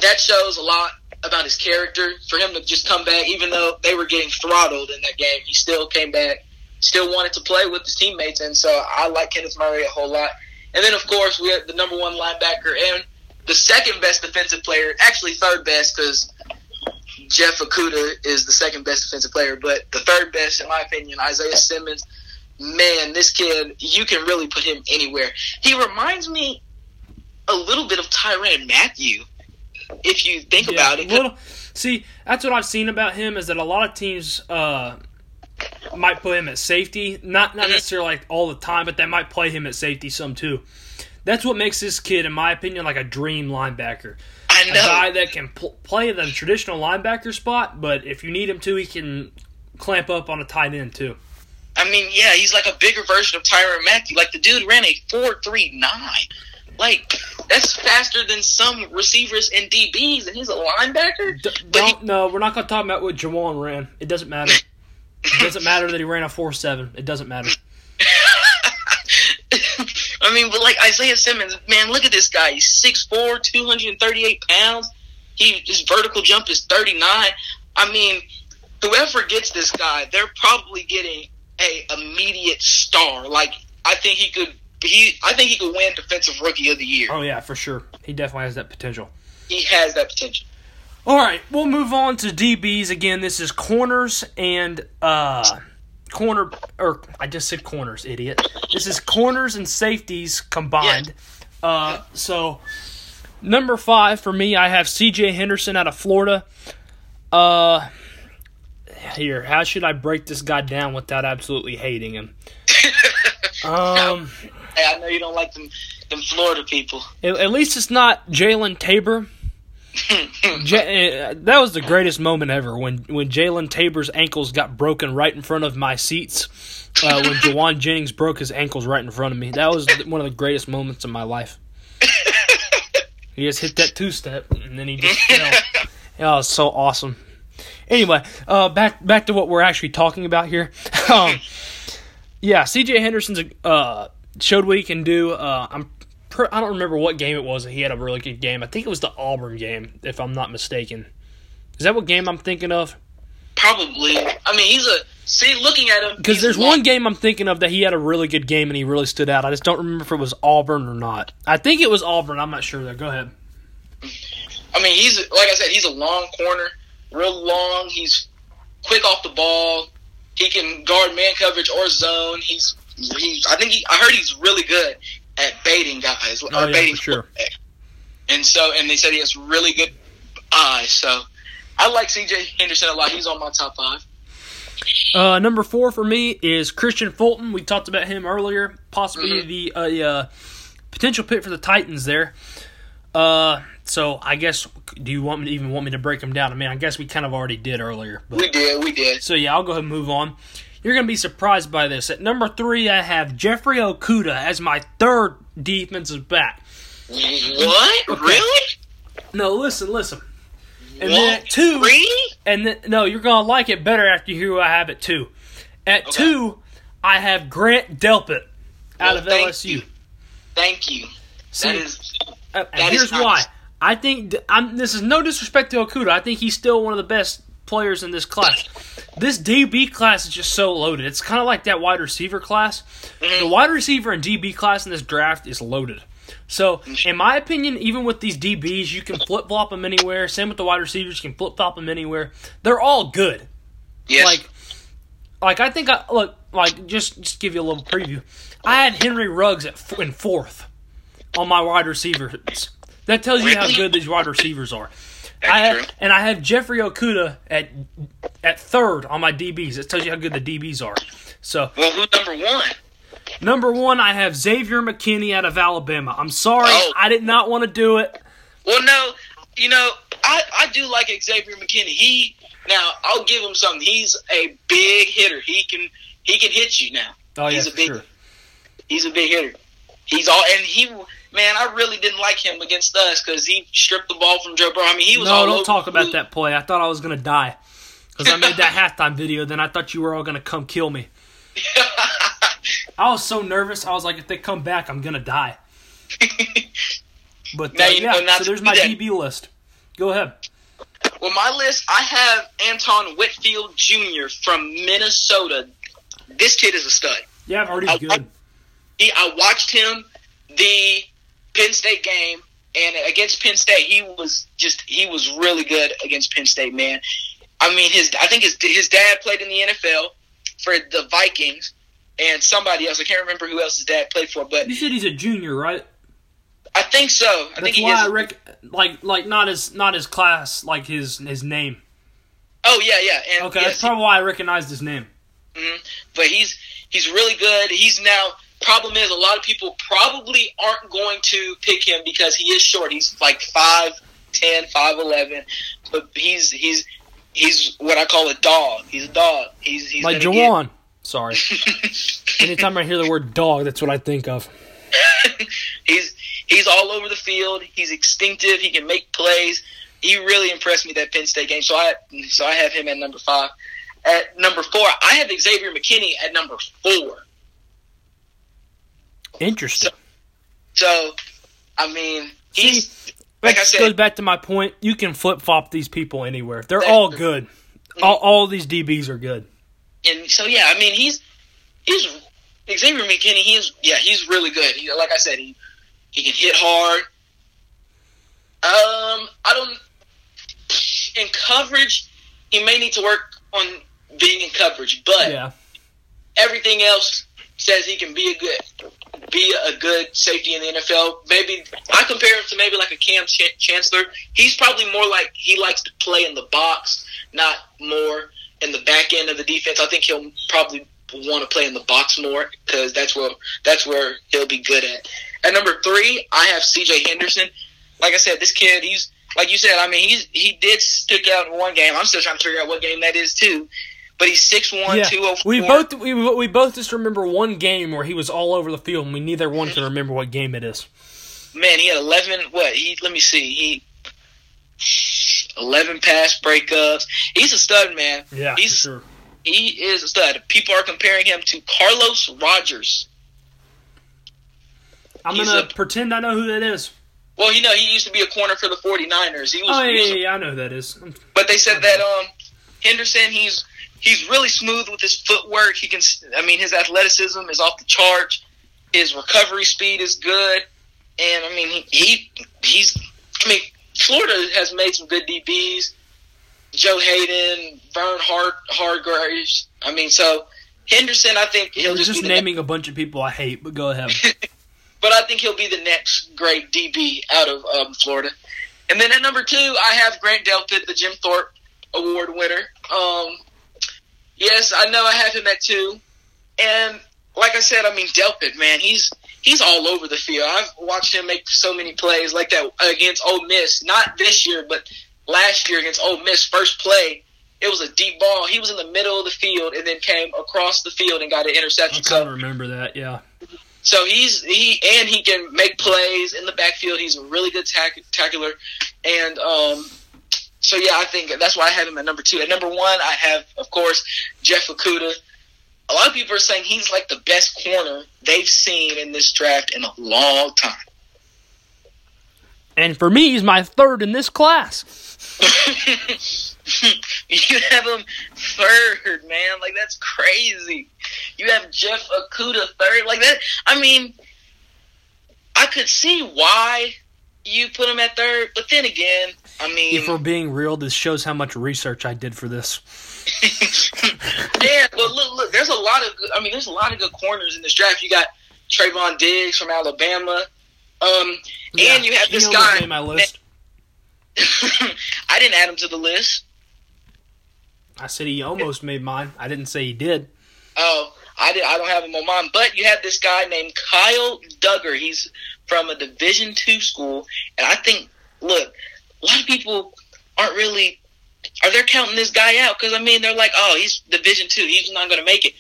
Speaker 2: that shows a lot about his character. For him to just come back, even though they were getting throttled in that game, he still came back, still wanted to play with his teammates, and so I like Kenneth Murray a whole lot. And then, of course, we have the number one linebacker and the second best defensive player, actually third best because Jeff Okudah is the second best defensive player, but the third best, in my opinion, Isaiah Simmons. Man, this kid, you can really put him anywhere. He reminds me a little bit of Tyrann Mathieu, if you think
Speaker 1: Yeah,
Speaker 2: about it.
Speaker 1: Little, see, that's what I've seen about him is that a lot of teams uh, might put him at safety. Not not
Speaker 2: Mhm.
Speaker 1: necessarily like all the time, but they might play him at safety some too. That's what makes this kid, in my opinion, like a dream linebacker.
Speaker 2: I
Speaker 1: A
Speaker 2: know.
Speaker 1: guy that can pl- play the traditional linebacker spot, but if you need him to, he can clamp up on a tight end too.
Speaker 2: I mean, yeah, he's like a bigger version of Tyrann Mathieu. Like the dude ran a four three nine. Like that's faster than some receivers and DBs, and he's a linebacker.
Speaker 1: D- don't, no, we're not going to talk about what Jauan ran. It doesn't matter. It doesn't matter that he ran a four seven. It doesn't matter.
Speaker 2: I mean, but like Isaiah Simmons, man, look at this guy. He's 6'4", 238 pounds. He his vertical jump is thirty nine. I mean, whoever gets this guy, they're probably getting a immediate star. Like I think he could. He I think he could win Defensive Rookie of the Year.
Speaker 1: Oh yeah, for sure. He definitely has that potential.
Speaker 2: He has that potential.
Speaker 1: All right, we'll move on to DBs again. This is corners and uh corner or I just said corners, idiot. This is corners and safeties combined. Uh so number 5 for me I have CJ Henderson out of Florida. Uh here, how should I break this guy down without absolutely hating him? Um
Speaker 2: Hey, I know you don't like them them Florida people.
Speaker 1: at, at least it's not Jalen Tabor. J- uh, that was the greatest moment ever when when Jalen Tabor's ankles got broken right in front of my seats. Uh, when Jauan Jennings broke his ankles right in front of me, that was one of the greatest moments of my life. He just hit that two step and then he just fell. It was so awesome. Anyway, uh, back back to what we're actually talking about here. Um, yeah, C.J. Henderson's uh, showed what he can do. Uh, I'm per, I don't remember what game it was that he had a really good game. I think it was the Auburn game, if I'm not mistaken. Is that what game I'm thinking of?
Speaker 2: Probably. I mean, he's a see. Looking at him,
Speaker 1: Because there's one game I'm thinking of that he had a really good game and he really stood out. I just don't remember if it was Auburn or not. I think it was Auburn. I'm not sure. Though. Go ahead.
Speaker 2: I mean, he's like I said, he's a long corner, real long. He's quick off the ball. He can guard man coverage or zone. He's he's. I think he. I heard he's really good at baiting guys or
Speaker 1: Oh, yeah,
Speaker 2: baiting
Speaker 1: for sure.
Speaker 2: And so, and they said he has really good eyes. So, I like C.J. Henderson a lot. He's on my top five.
Speaker 1: Uh, number four for me is Kristian Fulton. We talked about him earlier, possibly
Speaker 2: Mhm.
Speaker 1: the uh, uh, potential pick for the Titans there. Uh, so I guess do you want me to even want me to break him down? I mean, I guess we kind of already did earlier. But
Speaker 2: We did. We did.
Speaker 1: so yeah, I'll go ahead and move on. You're gonna be surprised by this. At number three, I have Jeffrey Okudah as my third defensive back.
Speaker 2: What? Really?
Speaker 1: No, listen, listen. And
Speaker 2: What?
Speaker 1: then at two,
Speaker 2: Three?
Speaker 1: and then no, you're gonna like it better after you hear who I have at two. At
Speaker 2: Okay.
Speaker 1: two, I have Grant Delpit out
Speaker 2: Well,
Speaker 1: of
Speaker 2: thank
Speaker 1: LSU.
Speaker 2: you. Thank you.
Speaker 1: See,
Speaker 2: that is.
Speaker 1: uh,
Speaker 2: that is
Speaker 1: here's why. I think I'm. This is no disrespect to Okudah. I think he's still one of the best players in this class. This DB class is just so loaded. It's kind of like that wide receiver class.
Speaker 2: Mm-hmm.
Speaker 1: The wide receiver and DB class in this draft is loaded. So, in my opinion, even with these DBs, you can flip flop them anywhere. Same with the wide receivers, you can flip flop them anywhere. They're all good.
Speaker 2: Yes.
Speaker 1: Like, like I think I look like just just give you a little preview. I had Henry Ruggs at in fourth on my wide receivers. That tells you how good these wide receivers are. I have, and I have Jeffrey Okudah at at third on my DBs. That tells you how good the DBs are. So
Speaker 2: well, who's number one?
Speaker 1: number one, I have Xavier McKinney out of Alabama. I'm sorry,
Speaker 2: Oh.
Speaker 1: I did not want to do it.
Speaker 2: Well, no, you know, I, I do like Xavier McKinney. He now I'll give him something. He's a big hitter. He can he can hit you now.
Speaker 1: Oh yeah,
Speaker 2: he's a
Speaker 1: for
Speaker 2: big
Speaker 1: sure.
Speaker 2: he's a big hitter. He's all and he man, I really didn't like him against us because he stripped the ball from Joe Burrow. I mean, he was
Speaker 1: No, don't talk about that play. I thought I was gonna die because I made that halftime video. Then I thought you were all gonna come kill me. I was so nervous. I was like, if they come back, I'm gonna die. But uh, yeah, so there's my
Speaker 2: that.
Speaker 1: DB list. Go ahead.
Speaker 2: well, my list, I have Antoine Winfield Jr. from Minnesota. This kid is a stud.
Speaker 1: Yeah, I've already
Speaker 2: I-
Speaker 1: good.
Speaker 2: he I watched him the Penn State game and against Penn State he was just he was really good against Penn State man. I mean his I think his his dad played in the NFL for the Vikings and somebody else I can't remember who else his dad played for but
Speaker 1: You said he's a junior, right?
Speaker 2: I think so. I
Speaker 1: That's
Speaker 2: think he
Speaker 1: why
Speaker 2: is.
Speaker 1: I rec- like like not his not his class, like his his name.
Speaker 2: oh yeah yeah and
Speaker 1: Okay,
Speaker 2: yes,
Speaker 1: that's probably why I recognized his name.
Speaker 2: Mhm. But he's he's really good. He's now problem is a lot of people probably aren't going to pick him because he is short. He's like 5'10", 5'11", but he's he's he's what I call a dog. He's a dog. He's he's
Speaker 1: Like
Speaker 2: gonna get-
Speaker 1: Jauan. Sorry. Anytime I hear the word dog, that's what I think of.
Speaker 2: he's he's all over the field. He's instinctive. He can make plays. He really impressed me that Penn State game. So I so I have him at number five. At number four, I have Xavier McKinney at number four.
Speaker 1: Interesting.
Speaker 2: So, I mean, he's
Speaker 1: See,
Speaker 2: like
Speaker 1: that
Speaker 2: I said-
Speaker 1: goes back to my point. You can flip flop these people anywhere. They're all good. All, all these DBs are good.
Speaker 2: and so yeah, I mean, he's he's Xavier McKinney. He's yeah, he's really good. He, like I said, he he can hit hard. Um, I don't in coverage. He may need to work on being in coverage, but
Speaker 1: Yeah.
Speaker 2: everything else says he can be a good be a good safety in the NFL. Maybe I compare him to maybe like a Kam Ch- Chancellor. He's probably more like he likes to play in the box, not more in the back end of the defense. I think he'll probably want to play in the box more because that's where that's where he'll be good at. At number three, I have C.J. Henderson. Like I said, this kid, he's like you said. I mean, he's he did stick out in one game. I'm still trying to figure out what game that is too. But he's six one,
Speaker 1: Yeah.
Speaker 2: two oh four.
Speaker 1: We both we, we both just remember one game where he was all over the field, and we neither one can remember what game it is.
Speaker 2: man, he had eleven. What he? Let me see. He eleven pass breakups. He's a stud, man.
Speaker 1: Yeah,
Speaker 2: He's-
Speaker 1: sure.
Speaker 2: He is a stud. People are comparing him to Carlos Rogers.
Speaker 1: I'm
Speaker 2: he's
Speaker 1: gonna
Speaker 2: a-
Speaker 1: pretend I know who that is.
Speaker 2: Well, you know, he used to be a corner for the 49ers. He was,
Speaker 1: Oh
Speaker 2: he
Speaker 1: yeah,
Speaker 2: was
Speaker 1: yeah, yeah, I know who that is.
Speaker 2: but they said that um Henderson, he's he's really smooth with his footwork. He can, I mean, his athleticism is off the charts. His recovery speed is good, and I mean, he, he he's. I mean, Florida has made some good DBs. Joe Haden, Vern Hard Hargreaves. I mean, so Henderson, I think he'll
Speaker 1: You're
Speaker 2: just,
Speaker 1: just naming a bunch of people I hate, but go ahead.
Speaker 2: but I think he'll be the next great DB out of um, Florida. And then at number two, I have Grant Delpit, the Jim Thorpe Award winner. Um, yes, I know I have him at two. And like I said, I mean Delpit, man, he's he's all over the field. I've watched him make so many plays like that against Ole Miss. Not this year, but last year against Ole Miss. First play, it was a deep ball. He was in the middle of the field and then came across the field and got an
Speaker 1: I
Speaker 2: interception.
Speaker 1: kind
Speaker 2: So
Speaker 1: of remember that. Yeah.
Speaker 2: so he's he and he can make plays in the backfield. He's a really good tack- tackler, and um, so yeah, I think that's why I have him at number two. At number one, I have of course Jeff Okudah. A lot of people are saying he's like the best corner they've seen in this draft in a long time.
Speaker 1: And for me, he's my third in this class.
Speaker 2: you have him third, man. Like that's crazy. You have Jeff Okudah third, like that. I mean, I could see why you put him at third, but then again, I mean,
Speaker 1: If we're being real, this shows how much research I did for this.
Speaker 2: yeah. But look, look, there's a lot of. Good, I mean, there's a lot of good corners in this draft. You got Trevon Diggs from Alabama. Um, and you have this guy.
Speaker 1: made my list.
Speaker 2: I didn't add him to the list.
Speaker 1: I said he almost made mine. I didn't say he did.
Speaker 2: Oh, I did. I don't have him on mine. But you have this guy named Kyle Dugger. He's from a Division two school, and I think, look, a lot of people aren't really are they counting this guy out because I mean they're like, oh, he's Division two. He's not going to make it.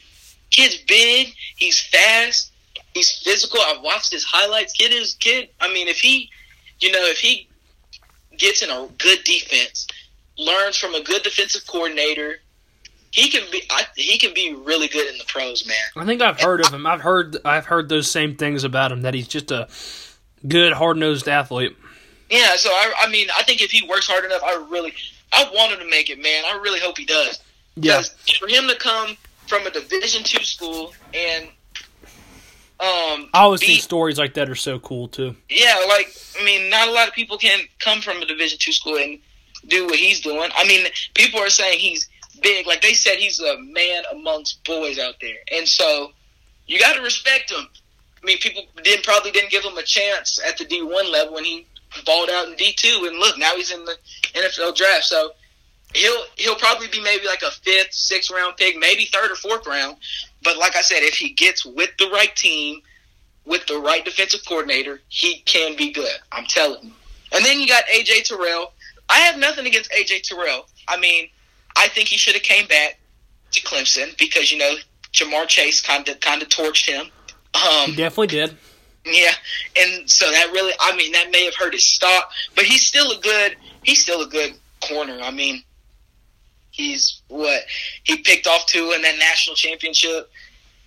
Speaker 2: Kid's big. He's fast. He's physical. I've watched his highlights. Kid is kid. I mean, if he, you know, if he gets in a good defense, learns from a good defensive coordinator, he can be. I, he can be really good in the pros, man.
Speaker 1: I think I've heard of him. I've heard I've heard those same things about him. That he's just a good, hard nosed athlete.
Speaker 2: Yeah. So I, I mean, I think if he works hard enough, I really, I want him to make it, man. I really hope he does.
Speaker 1: Yeah,
Speaker 2: for him to come from a Division two school and um,
Speaker 1: I always
Speaker 2: be-
Speaker 1: think stories like that are so cool too.
Speaker 2: yeah, like I mean, not a lot of people can come from a Division two school and do what he's doing. I mean, people are saying he's big. Like they said, he's a man amongst boys out there, and so you got to respect him. I mean, people didn't probably didn't give him a chance at the D one level when he balled out in D two, and look, now he's in the NFL draft. So he'll he'll probably be maybe like a fifth, sixth round pick, maybe third or fourth round. But like I said, if he gets with the right team, with the right defensive coordinator, he can be good. I'm telling you. And then you got AJ Terrell. I have nothing against AJ Terrell. I mean, I think he should have came back to Clemson because you know Ja'Marr Chase kind of kind of torched him.
Speaker 1: He
Speaker 2: Um,
Speaker 1: definitely did.
Speaker 2: yeah, and so that really, I mean, that may have hurt his stock, but he's still a good, he's still a good corner. I mean, he's what he picked off two in that national championship.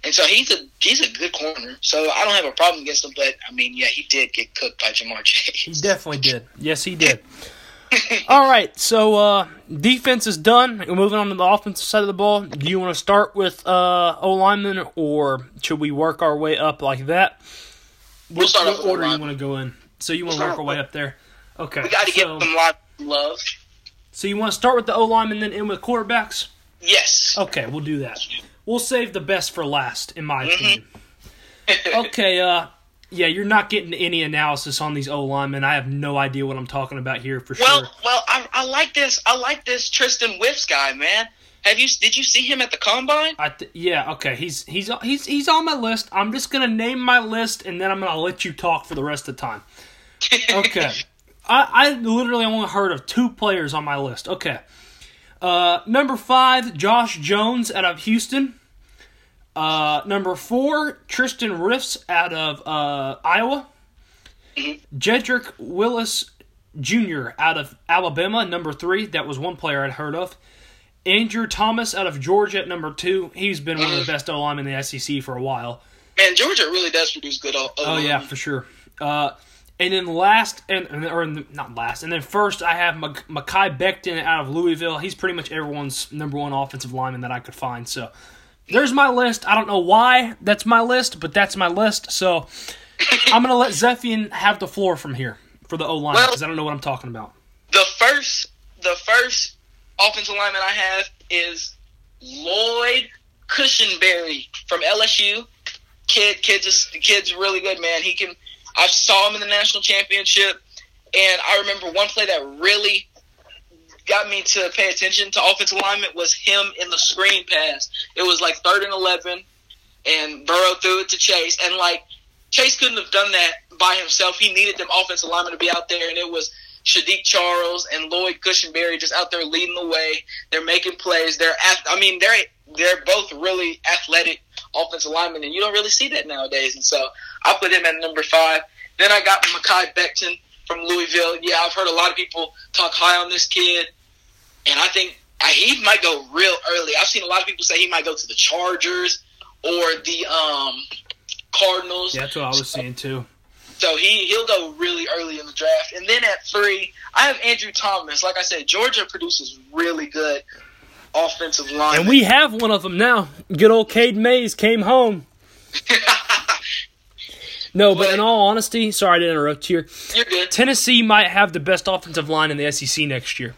Speaker 2: And so he's a he's a good corner. So I don't have a problem against him. But I mean, yeah, he did get cooked by Ja'Marr Chase.
Speaker 1: He definitely did. Yes, he did. All right, so uh, defense is done. We're moving on to the offensive side of the ball. Do you want to start with uh, O lineman, or should we work our way up like that?
Speaker 2: We'll start
Speaker 1: what
Speaker 2: with
Speaker 1: order you want to go in? So you want to
Speaker 2: We'll
Speaker 1: work our way up there? Okay.
Speaker 2: We got to give
Speaker 1: so,
Speaker 2: them a lot love.
Speaker 1: so you want to start with the O lineman, then end with quarterbacks?
Speaker 2: Yes.
Speaker 1: Okay, we'll do that. We'll save the best for last, in my
Speaker 2: Mm-hmm.
Speaker 1: opinion. Okay, uh, yeah, you're not getting any analysis on these O linemen. I have no idea what I'm talking about here for
Speaker 2: Well,
Speaker 1: sure.
Speaker 2: well, well, I, I like this. I like this Tristan Wirfs guy, man. Have you? Did you see him at the combine?
Speaker 1: I th- yeah, okay. He's he's he's he's on my list. I'm just gonna name my list, and then I'm gonna let you talk for the rest of the time. Okay. I I literally only heard of two players on my list. Okay. Uh, number five, Josh Jones out of Houston. Uh, number four, Tristan Wirfs out of uh, Iowa. Jedrick Willis Jr. out of Alabama, number three. That was one player I'd heard of. Andrew Thomas out of Georgia at number two. He's been one of the best O linemen in the SEC for a while.
Speaker 2: Man, Georgia really does produce good. O-
Speaker 1: Oh yeah, for sure. Uh, and then last, and and- or not last, and then first, I have Mak- Mekhi Becton out of Louisville. He's pretty much everyone's number one offensive lineman that I could find. So there's my list. I don't know why that's my list, but that's my list. So I'm gonna let Zephian have the floor from here for the O line
Speaker 2: Well-
Speaker 1: because I don't know what I'm talking about.
Speaker 2: The first, the first offensive lineman I have is Lloyd Cushenberry from LSU. Kid, kid, just the kid's really good, man. He can. I saw him in the national championship, and I remember one play that really got me to pay attention to offensive alignment was him in the screen pass. It was like third and eleven, and Burrow threw it to Chase, and like Chase couldn't have done that by himself. He needed them offensive linemen to be out there, and it was Saahdiq Charles and Lloyd Cushenberry just out there leading the way. They're making plays. They're, I mean, they're they're both really athletic offensive linemen, and you don't really see that nowadays. And so I put him at number five. Then I got Mekhi Becton from Louisville. Yeah, I've heard a lot of people talk high on this kid, and I think he might go real early. I've seen a lot of people say he might go to the Chargers or the um, Cardinals.
Speaker 1: Yeah, that's what I was saying too.
Speaker 2: So he he'll go really early in the draft. And then at three, I have Andrew Thomas. Like I said, Georgia produces really good offensive line.
Speaker 1: And we have one of them now. Good old Cade Mays came home. No, but in all honesty, sorry to interrupt here.
Speaker 2: You're good.
Speaker 1: Tennessee might have the best offensive line in the SEC next year.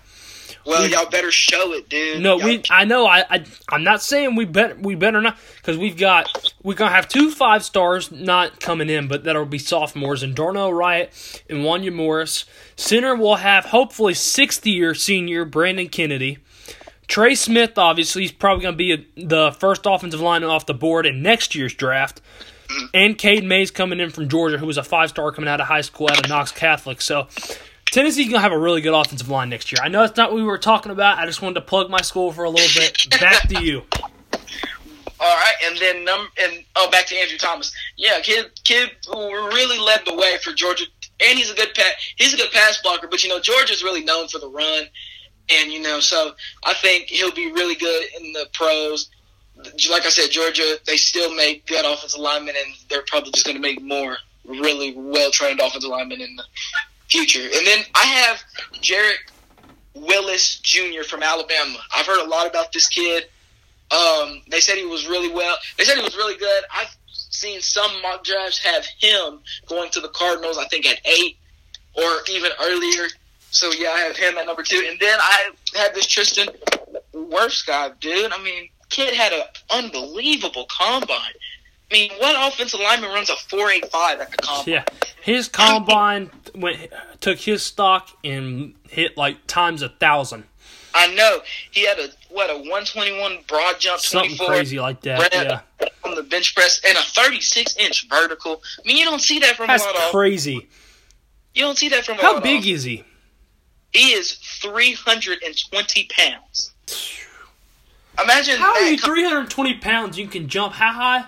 Speaker 2: Well, y'all better show it, dude.
Speaker 1: No,
Speaker 2: Y'all-
Speaker 1: we. I know. I. I I'm not saying we bet. We better not because we've got. We're gonna have two five stars not coming in, but that'll be sophomores and Darnell Wright and Wanya Morris. Center will have hopefully sixth year senior Brandon Kennedy. Trey Smith, obviously, he's probably going to be a, the first offensive lineman off the board in next year's draft. Mm-hmm. And Cade Mays coming in from Georgia, who was a five star coming out of high school out of Knox Catholic. So Tennessee's to have a really good offensive line next year. I know it's not what we were talking about. I just wanted to plug my school for a little bit. Back to you.
Speaker 2: All right, and then num and oh, back to Andrew Thomas. Yeah, kid, kid really led the way for Georgia, and he's a good pat. He's a good pass blocker, but you know Georgia's really known for the run, and you know so I think he'll be really good in the pros. Like I said, Georgia they still make good offensive linemen, and they're probably just going to make more really well trained offensive linemen in the future. And then I have Jarrett Willis Jr. from Alabama. I've heard a lot about this kid. Um, they said he was really well. They said he was really good. I've seen some mock drafts have him going to the Cardinals. I think at eight or even earlier. So yeah, I have him at number two. And then I have this Tristan Wirfs guy, dude. I mean, kid had an unbelievable combine. I mean, what offensive lineman runs a four eight five at the combine?
Speaker 1: Yeah, his combine went took his stock and hit like times a thousand,
Speaker 2: I know he had a what a one twenty one broad jump,
Speaker 1: something crazy like that. Yeah,
Speaker 2: on the bench press, and a thirty six inch vertical. I mean, you don't see that from
Speaker 1: that's
Speaker 2: a lot of.
Speaker 1: crazy.
Speaker 2: You don't see that from a
Speaker 1: How big
Speaker 2: of.
Speaker 1: is he?
Speaker 2: He is three hundred and twenty pounds. Imagine
Speaker 1: How are you 320 pounds? You can jump how high?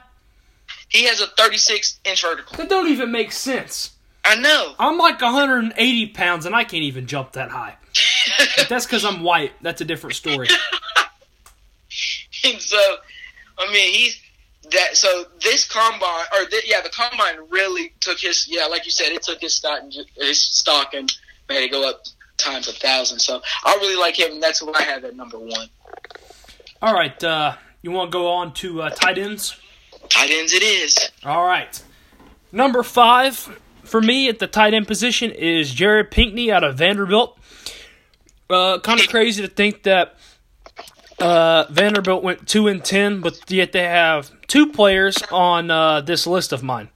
Speaker 2: He has a thirty six inch vertical.
Speaker 1: That don't even make sense.
Speaker 2: I know.
Speaker 1: I'm like 180 pounds and I can't even jump that high. That's because I'm white. That's a different story.
Speaker 2: and so, I mean, he's that so this combine or th- yeah, the combine really took his yeah, like you said, it took his stock and his stock and made it go up times a thousand. So I really like him, and that's who I have at number one.
Speaker 1: All right, uh, you want to go on to uh, tight ends?
Speaker 2: Tight ends, it is.
Speaker 1: All right, number five for me at the tight end position is Jared Pinkney out of Vanderbilt. Uh, kind of crazy to think that uh, Vanderbilt went two and ten, but yet they have two players on uh, this list of mine.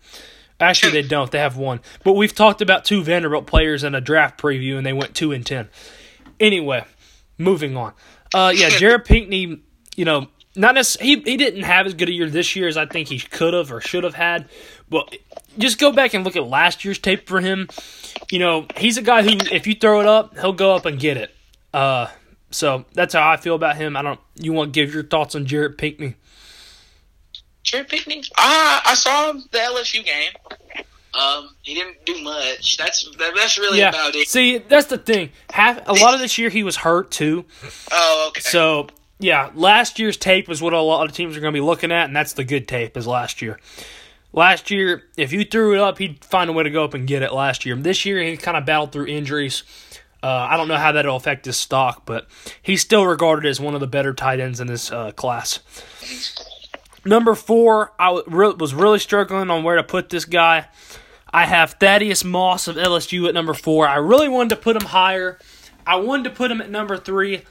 Speaker 1: Actually, they don't. They have one. But we've talked about two Vanderbilt players in a draft preview, and they went two and ten. Anyway, moving on. Uh, yeah, Jared Pinkney. You know, not necessarily, he he didn't have as good a year this year as I think he could have or should have had. But just go back and look at last year's tape for him. You know, he's a guy who, if you throw it up, he'll go up and get it. Uh, so that's how I feel about him. I don't. You want to give your thoughts on Jared Pinkney?
Speaker 2: Jared Pinkney. Ah, I saw him the LSU game. Um, he didn't do much. That's that, that's really
Speaker 1: yeah.
Speaker 2: about it.
Speaker 1: See, that's the thing. Half a lot of this year he was hurt too.
Speaker 2: Oh, okay.
Speaker 1: So yeah, last year's tape is what a lot of teams are going to be looking at, and that's the good tape is last year. Last year, if you threw it up, he'd find a way to go up and get it. Last year, this year he kind of battled through injuries. Uh, I don't know how that'll affect his stock, but he's still regarded as one of the better tight ends in this uh, class. Number four, I was really struggling on where to put this guy. I have Thaddeus Moss of LSU at number four. I really wanted to put him higher. I wanted to put him at number three.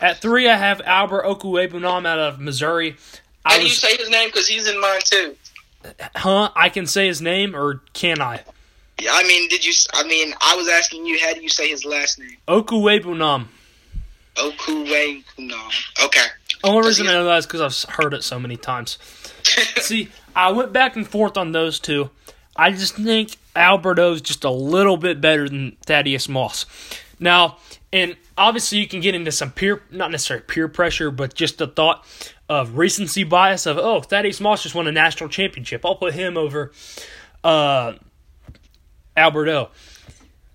Speaker 1: At three, I have Albert Okwuegbunam out of Missouri. I
Speaker 2: How do you say his name? Because he's in mine too.
Speaker 1: Huh? I can say his name, or can I?
Speaker 2: Yeah, I mean, did you? I mean, I was asking you. How do you say his last name?
Speaker 1: Okwuegbunam.
Speaker 2: Okwuegbunam. Okay.
Speaker 1: Only reason I know that is because I've heard it so many times. See, I went back and forth on those two. I just think Alberto's just a little bit better than Thaddeus Moss. Now, and obviously you can get into some peer, not necessarily peer pressure, but just the thought of recency bias of, oh, Thaddeus Moss just won a national championship. I'll put him over uh, Alberto.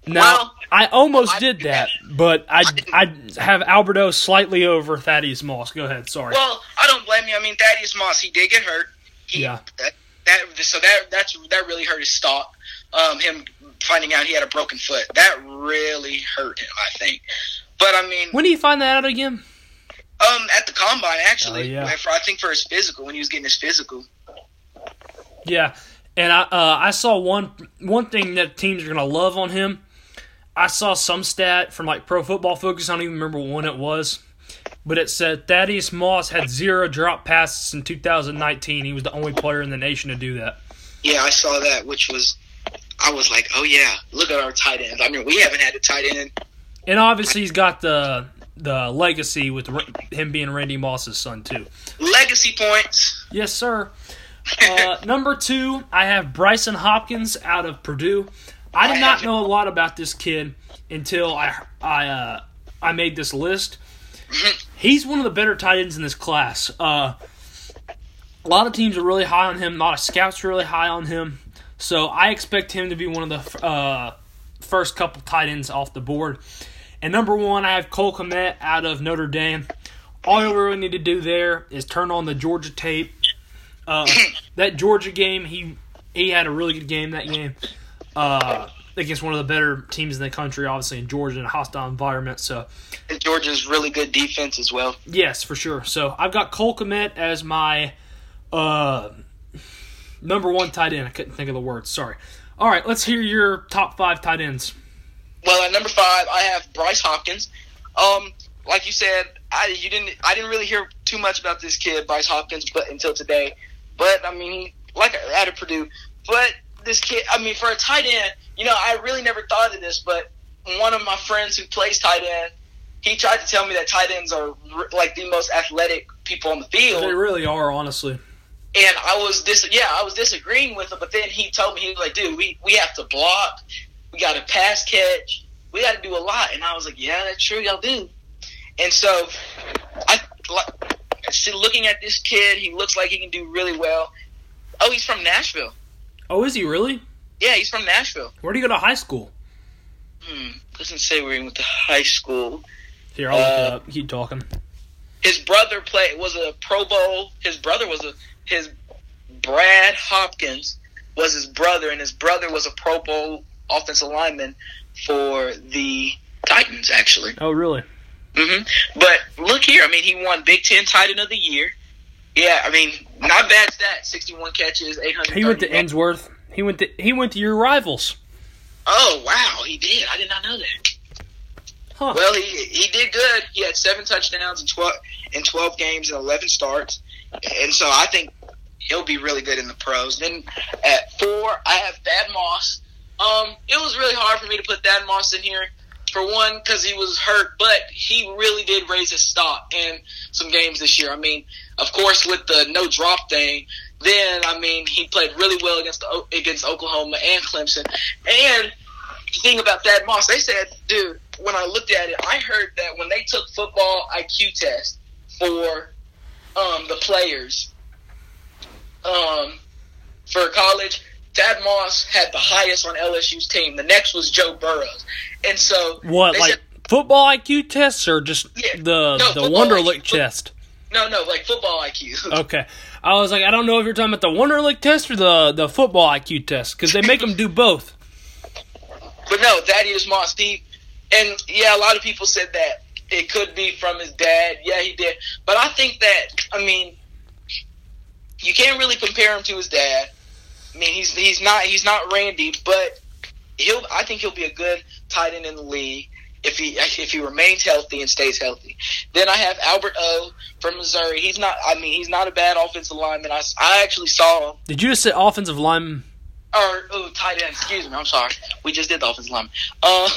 Speaker 1: Now,
Speaker 2: Well,
Speaker 1: I almost
Speaker 2: I-
Speaker 1: did that, but I I have Alberto slightly over Thaddeus Moss. Go ahead, sorry.
Speaker 2: Well, I don't blame you. I mean, Thaddeus Moss, he did get hurt. He,
Speaker 1: Yeah.
Speaker 2: That, that so that that's that really hurt his stock. Um, him finding out he had a broken foot that really hurt him. I think. But I mean,
Speaker 1: when do you find that out again?
Speaker 2: um, at the combine actually,
Speaker 1: Oh, yeah.
Speaker 2: for, I think for his physical when he was getting his physical.
Speaker 1: Yeah, and I uh, I saw one one thing that teams are gonna love on him. I saw some stat from like Pro Football Focus. I don't even remember when it was, but it said Thaddeus Moss had zero drop passes in 2019. He was the only player in the nation to do that.
Speaker 2: Yeah, I saw that, which was. I was like, oh yeah, look at our tight ends. I mean, we haven't had a tight end.
Speaker 1: And obviously, he's got the the legacy with him being Randy Moss's son too.
Speaker 2: Legacy points.
Speaker 1: Yes, sir. Uh, number two, I have Brycen Hopkins out of Purdue. I did not know a lot about this kid until I I uh, I made this list. He's one of the better tight ends in this class. Uh, a lot of teams are really high on him. A lot of scouts are really high on him. So I expect him to be one of the uh, first couple tight ends off the board. And number one, I have Cole Kmet out of Notre Dame. All you really need to do there is turn on the Georgia tape. Uh, that Georgia game, he he had a really good game that game uh, against one of the better teams in the country, obviously in Georgia in a hostile environment. So
Speaker 2: And Georgia's really good defense as well.
Speaker 1: yes, for sure. So I've got Cole Kmet as my uh, number one tight end. I couldn't think of the word. Sorry. All right, let's hear your top five tight ends.
Speaker 2: Well, at number five, I have Bryce Hopkins. Um, like you said, I you didn't I didn't really hear too much about this kid, Bryce Hopkins, but until today. But I mean, he, like out of Purdue. But this kid, I mean, for a tight end, you know, I really never thought of this, but one of my friends who plays tight end, he tried to tell me that tight ends are like the most athletic people on the field.
Speaker 1: They really are, honestly.
Speaker 2: And I was dis yeah, I was disagreeing with him, but then he told me he was like, dude, we, we have to block, we got to pass catch, we got to do a lot. And I was like, yeah, that's true, y'all do. And so, I like see, looking at this kid, he looks like he can do really well. Oh, he's from Nashville.
Speaker 1: Oh, is he really?
Speaker 2: Yeah, he's from Nashville.
Speaker 1: Where do you go to high school?
Speaker 2: Hmm, doesn't say where he went to high school.
Speaker 1: Here, I'll look it
Speaker 2: Uh,
Speaker 1: up. Keep talking.
Speaker 2: His brother played was a Pro Bowl. His brother was a his Brad Hopkins was his brother, and his brother was a Pro Bowl offensive lineman for the Titans, actually.
Speaker 1: Oh, really?
Speaker 2: Mm-hmm. But look here, I mean, he won Big Ten Tight End of the Year. Yeah, I mean, not bad stat. Sixty-one catches, eight hundred.
Speaker 1: He went to Ensworth. He went to he went to your rivals.
Speaker 2: Oh wow, he did. I did not know that.
Speaker 1: Huh.
Speaker 2: Well, he he did good. He had seven touchdowns in twelve in twelve games and eleven starts, and so I think he'll be really good in the pros. Then at four, I have Thad Moss. Um, it was really hard for me to put Thad Moss in here. For one, because he was hurt, but he really did raise his stock in some games this year. I mean, of course, with the no drop thing, then I mean he played really well against the, against Oklahoma and Clemson. And the thing about Thad Moss, they said, dude, when I looked at it, I heard that when they took football IQ test for um, the players um, for college, Thad Moss had the highest on LSU's team. The next was Joe Burrows, and so
Speaker 1: What like
Speaker 2: said-
Speaker 1: football IQ tests or just
Speaker 2: Yeah.
Speaker 1: the
Speaker 2: No,
Speaker 1: the Wonderlic test?
Speaker 2: no, no, like football IQ.
Speaker 1: Okay. I was like, I don't know if you're talking about the Wonderlic test or the the football IQ test because they make them do both.
Speaker 2: But no, Thaddeus Moss, he, and yeah, a lot of people said that it could be from his dad. Yeah, he did. But I think that, I mean, you can't really compare him to his dad. I mean, he's he's not he's not Randy, but he'll. I think he'll be a good tight end in the league if he if he remains healthy and stays healthy. Then I have Albert O from Missouri. He's not. I mean, he's not a bad offensive lineman. I, I actually saw him
Speaker 1: Did you just say offensive lineman?
Speaker 2: or oh, tight end. Excuse me. I'm sorry. We just did the offensive line. Um,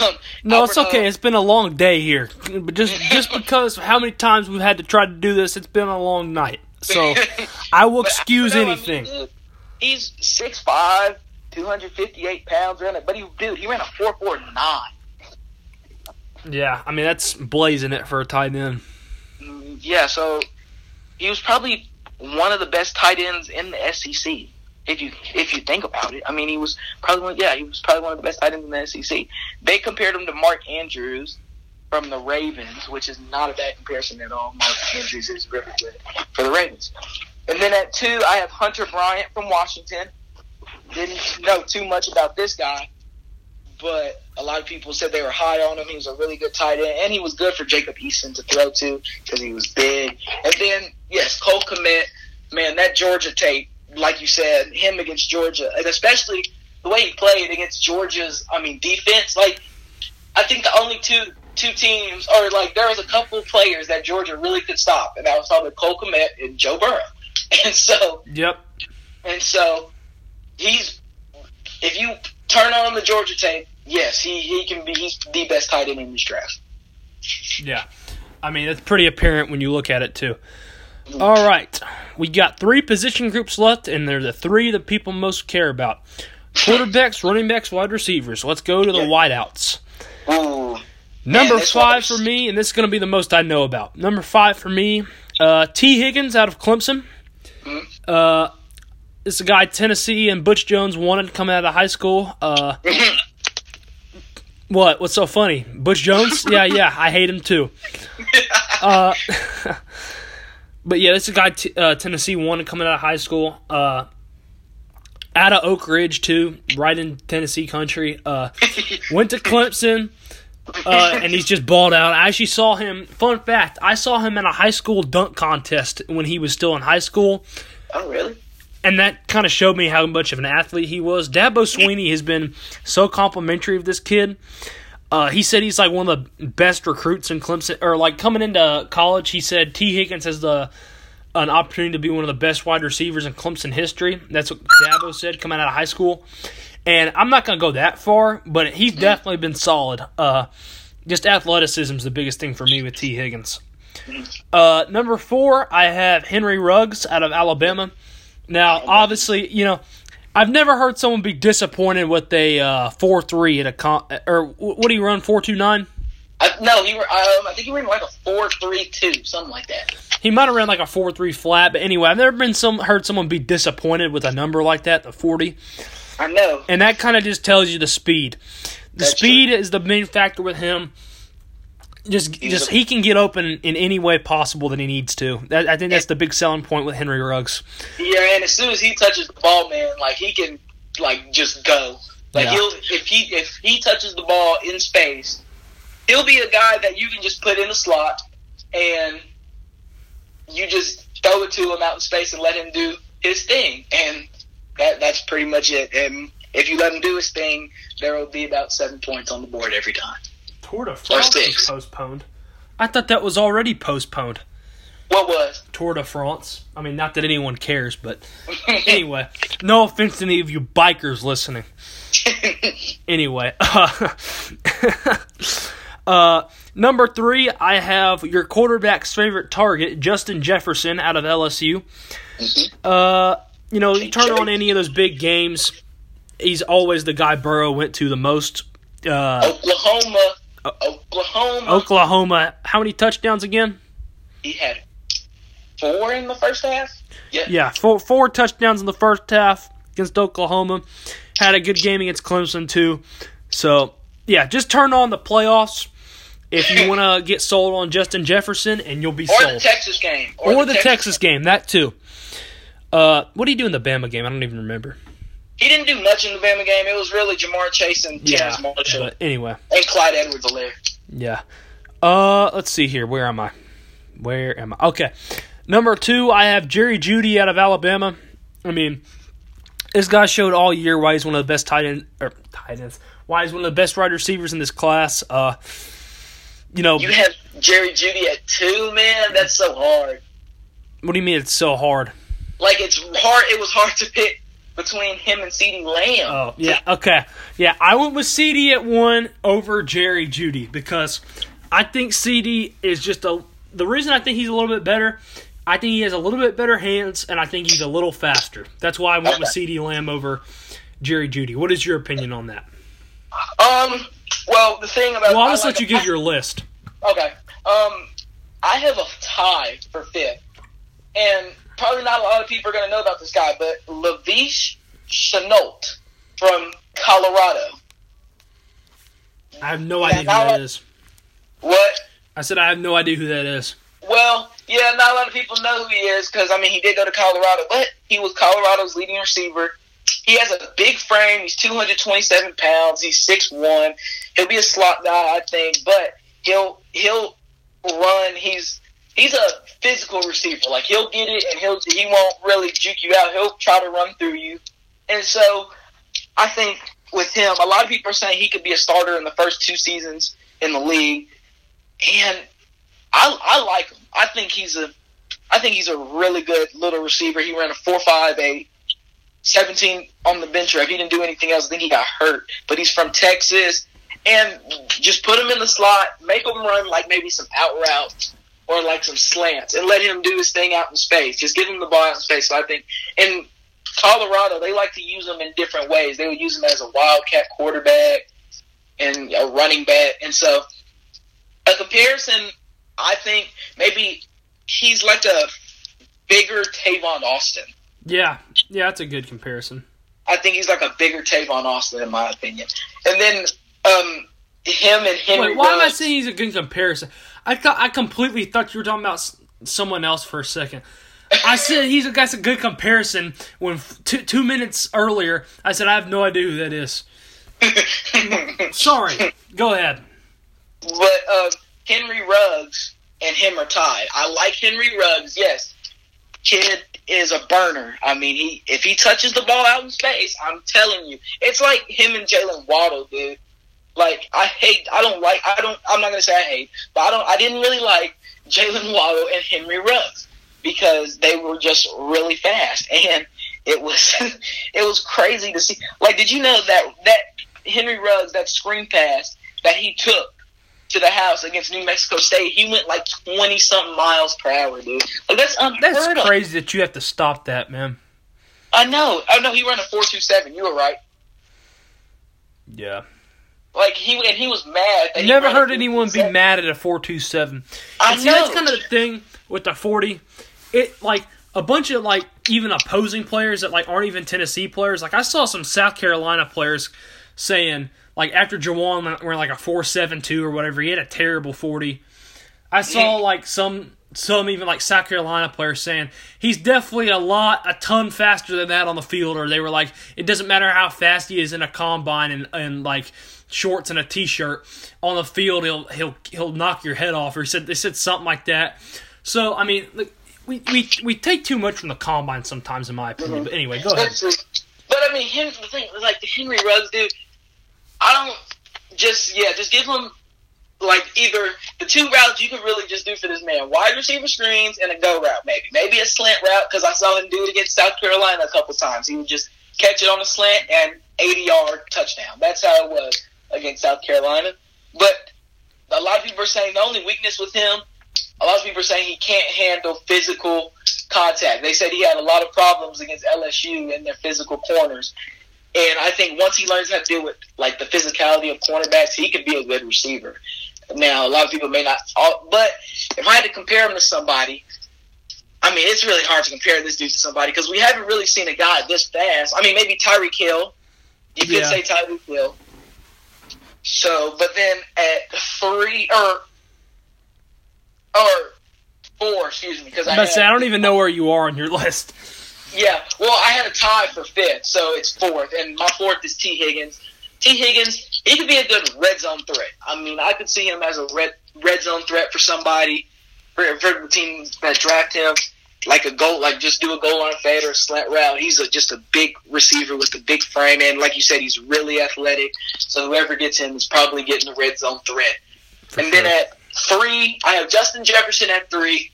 Speaker 1: No, it's okay.
Speaker 2: O-
Speaker 1: It's been a long day here, but just just because how many times we've had to try to do this, it's been a long night. So I will excuse
Speaker 2: O, I mean,
Speaker 1: anything.
Speaker 2: dude, he's 6'5", 258 pounds, running, but he dude he ran a four four nine.
Speaker 1: Yeah, I mean that's blazing it for a tight end.
Speaker 2: Mm, Yeah, so he was probably one of the best tight ends in the SEC. If you if you think about it, I mean, he was probably one. Yeah, he was probably one of the best tight ends in the SEC. They compared him to Mark Andrews from the Ravens, which is not a bad comparison at all. Mark Andrews is really good for the Ravens. And then at two, I have Hunter Bryant from Washington. Didn't know too much about this guy, but a lot of people said they were high on him. He was a really good tight end, and he was good for Jacob Eason to throw to because he was big. And then, yes, Cole Kmet, man, that Georgia tape, like you said, him against Georgia, and especially the way he played against Georgia's, I mean, defense. Like, I think the only two two teams, or like there was a couple of players that Georgia really could stop, and that was probably Cole Kmet and Joe Burrow. And so,
Speaker 1: Yep.
Speaker 2: and so he's if you turn on the Georgia tape, yes, he, he can be he's the best tight end in this draft.
Speaker 1: Yeah. I mean, it's pretty apparent when you look at it, too. All right. We got three position groups left, and they're the three that people most care about quarterbacks, running backs, wide receivers. Let's go to the
Speaker 2: Yeah.
Speaker 1: wideouts. Number
Speaker 2: this
Speaker 1: five for me, and this is going to be the most I know about. Number five for me, uh, Tee Higgins out of Clemson.
Speaker 2: Mhm.
Speaker 1: Uh, this is a guy Tennessee and Butch Jones wanted coming out of high school. Uh, what? What's so funny? Butch Jones? Yeah, yeah, I hate him too. Uh, but yeah, this is a guy t- uh, Tennessee wanted coming out of high school. Uh, out of Oak Ridge too, right in Tennessee country. Uh, went to Clemson, uh, and he's just balled out. I actually saw him. Fun fact: I saw him in a high school dunk contest when he was still in high school,
Speaker 2: oh really?
Speaker 1: and that kind of showed me how much of an athlete he was. Dabo Swinney has been so complimentary of this kid. Uh, he said he's like one of the best recruits in Clemson, or like coming into college. He said Tee Higgins has the an opportunity to be one of the best wide receivers in Clemson history. That's what Dabo said coming out of high school. And I'm not going to go that far, but he's definitely been solid. Uh, just athleticism is the biggest thing for me with Tee Higgins. Uh, number four, I have Henry Ruggs out of Alabama. Now, obviously, you know, I've never heard someone be disappointed with a uh, four three at a con- or what do you run four two nine?
Speaker 2: I, no, he were. Um, I think he ran like a four three two, something like that.
Speaker 1: He might have ran like a four three flat, but anyway, I've never been some heard someone be disappointed with a number like that, the forty,
Speaker 2: I know.
Speaker 1: and that kind of just tells you the speed. The
Speaker 2: That's
Speaker 1: speed is the main factor with him. Just,
Speaker 2: He's
Speaker 1: just
Speaker 2: a-
Speaker 1: he can get open in any way possible that he needs to. That, I think that's the big selling point with Henry Ruggs.
Speaker 2: Yeah, and as soon as he touches the ball, man, like he can like just go. Like
Speaker 1: Yeah.
Speaker 2: he'll if he if he touches the ball in space, he'll be a guy that you can just put in the slot and you just throw it to him out in space and let him do his thing. And that that's pretty much it. And if you let him do his thing, there will be about seven points on the board every time.
Speaker 1: Tour de
Speaker 2: France
Speaker 1: France
Speaker 2: is
Speaker 1: is postponed. I thought that was already postponed.
Speaker 2: What was?
Speaker 1: Tour de France. I mean, not that anyone cares, but anyway, no offense to any of you bikers listening. Anyway, uh, uh, number three, I have your quarterback's favorite target, Justin Jefferson, out of LSU. Uh, you know, you turn on any of those big games, he's always the guy Burrow went to the most. Uh,
Speaker 2: Oklahoma, Oklahoma.
Speaker 1: Oklahoma, how many touchdowns again?
Speaker 2: He had four in the first half. Yeah.
Speaker 1: Yeah, four four touchdowns in the first half against Oklahoma. Had a good game against Clemson too. So yeah, just turn on the playoffs if you want to get sold on Justin Jefferson, and you'll be sold.
Speaker 2: Or the. Texas game.
Speaker 1: or the Texas game, that too. Uh, what do you do in the Bama game? I don't even remember.
Speaker 2: He didn't do much in the Bama game. It was really Ja'Marr Chase and
Speaker 1: Yeah,
Speaker 2: Terrace Marshall
Speaker 1: but anyway,
Speaker 2: and Clyde Edwards-Helaire
Speaker 1: yeah. Uh, let's see here. Where am I? Where am I? Okay, number two, I have Jerry Jeudy out of Alabama. I mean, this guy showed all year why he's one of the best tight end or tight ends. Why he's one of the best wide receivers in this class. Uh, you know,
Speaker 2: You have Jerry Jeudy at two, man. That's so hard.
Speaker 1: what do you mean it's so hard?
Speaker 2: Like it's hard. It was hard to pick between him and CeeDee Lamb.
Speaker 1: Oh, yeah, okay. Yeah, I went with CeeDee at one over Jerry Jeudy because I think CeeDee is just a. The reason I think he's a little bit better, I think he has a little bit better hands, and I think he's a little faster. That's why I went with. CeeDee Lamb over Jerry Jeudy. What is your opinion on that?
Speaker 2: Um. Well, the thing about
Speaker 1: Well, I'll just
Speaker 2: like-
Speaker 1: let you give your list.
Speaker 2: Okay. Um, I have a tie for fifth, and probably not a lot of people are going to know about this guy, but Laviska Shenault from Colorado.
Speaker 1: I have no
Speaker 2: Yeah,
Speaker 1: idea who
Speaker 2: now
Speaker 1: that is.
Speaker 2: What?
Speaker 1: I said I have no idea who that is.
Speaker 2: Well, yeah, not a lot of people know who he is because I mean he did go to Colorado, but he was Colorado's leading receiver. He has a big frame. He's 227 pounds. He's 6'1". He'll be a slot guy, I think, but he'll he'll run. He's he's a physical receiver. Like he'll get it and he'll he won't really juke you out. He'll try to run through you. And so I think with him, a lot of people are saying he could be a starter in the first two seasons in the league. And I I like him. I think he's a I think he's a really good little receiver. He ran a four five eight. 17 on the bench rep. He didn't do anything else. I think he got hurt. But he's from Texas. And just put him in the slot, make him run like maybe some out routes or like some slants, and let him do his thing out in space. Just give him the ball out in space. So I think in Colorado, they like to use him in different ways. They would use him as a wildcat quarterback and a running back. And so a comparison, I think maybe he's like a bigger Tavon Austin.
Speaker 1: Yeah, yeah, that's a good comparison.
Speaker 2: I think he's like a bigger Tavon Austin in my opinion. And then um, him and Henry.
Speaker 1: Wait, why am I saying he's a good comparison? I thought I completely thought you were talking about s- someone else for a second. I said he's a guy's a good comparison when f- two, two minutes earlier I said I have no idea who that is. Sorry, go ahead.
Speaker 2: But uh, Henry Ruggs and him are tied. I like Henry Ruggs. Yes, kid is a burner. I mean, he if he touches the ball out in space, I'm telling you, it's like him and Jaylen Waddle, dude. Like I hate, I don't like, I don't. I'm not gonna say I hate, but I don't. I didn't really like Jaylen Waddle and Henry Ruggs because they were just really fast, and it was it was crazy to see. Like, did you know that that Henry Ruggs that screen pass that he took to the house against New Mexico State, he went like twenty something miles per hour, dude. Like that's unheard
Speaker 1: That's
Speaker 2: of.
Speaker 1: crazy that you have to stop that, man.
Speaker 2: I know. Oh no, he ran a four two seven. You were right.
Speaker 1: Yeah.
Speaker 2: Like he and he was mad. that
Speaker 1: Never
Speaker 2: a
Speaker 1: heard anyone be mad at a four two seven.
Speaker 2: I
Speaker 1: See,
Speaker 2: know.
Speaker 1: that's kind of the thing with the forty. It like a bunch of like even opposing players that like aren't even Tennessee players. Like I saw some South Carolina players saying like after Jauan were like a four seven two or whatever. He had a terrible forty. I saw like some some even like South Carolina players saying he's definitely a lot a ton faster than that on the field, or they were like it doesn't matter how fast he is in a combine and and like shorts and a t-shirt on the field he'll he'll he'll knock your head off or he said they said something like that. So i mean we we, we take too much from the combine sometimes in my opinion mm-hmm. but anyway go ahead.
Speaker 2: But i mean here's the thing like the henry ruggs dude i don't just yeah just give him like either the two routes you could really just do for this man wide receiver screens and a go route maybe maybe a slant route because i saw him do it against south carolina a couple times. He would just catch it on a slant and 80 yard touchdown. That's how it was against South Carolina. But a lot of people are saying the only weakness with him, a lot of people are saying he can't handle physical contact. They said he had a lot of problems against LSU in their physical corners. And I think once he learns how to deal with like the physicality of cornerbacks, he could be a good receiver. Now, a lot of people may not, but if I had to compare him to somebody, I mean, it's really hard to compare this dude to somebody because we haven't really seen a guy this fast. I mean, maybe Tyreek Hill. You could yeah. say Tyreek Hill. So, but then at three or or four, excuse me, because I,
Speaker 1: had, say, I don't even know where you are on your list.
Speaker 2: Yeah, well, I had a tie for fifth, so it's fourth, and my fourth is T. Higgins. T. Higgins, he could be a good red zone threat. I mean, I could see him as a red red zone threat for somebody for, for the team that draft him like a goal, like just do a goal line fade or a slant route. He's a, just a big receiver with a big frame, and like you said, he's really athletic. So whoever gets him is probably getting the red zone threat. For and sure. then at three, I have Justin Jefferson at three.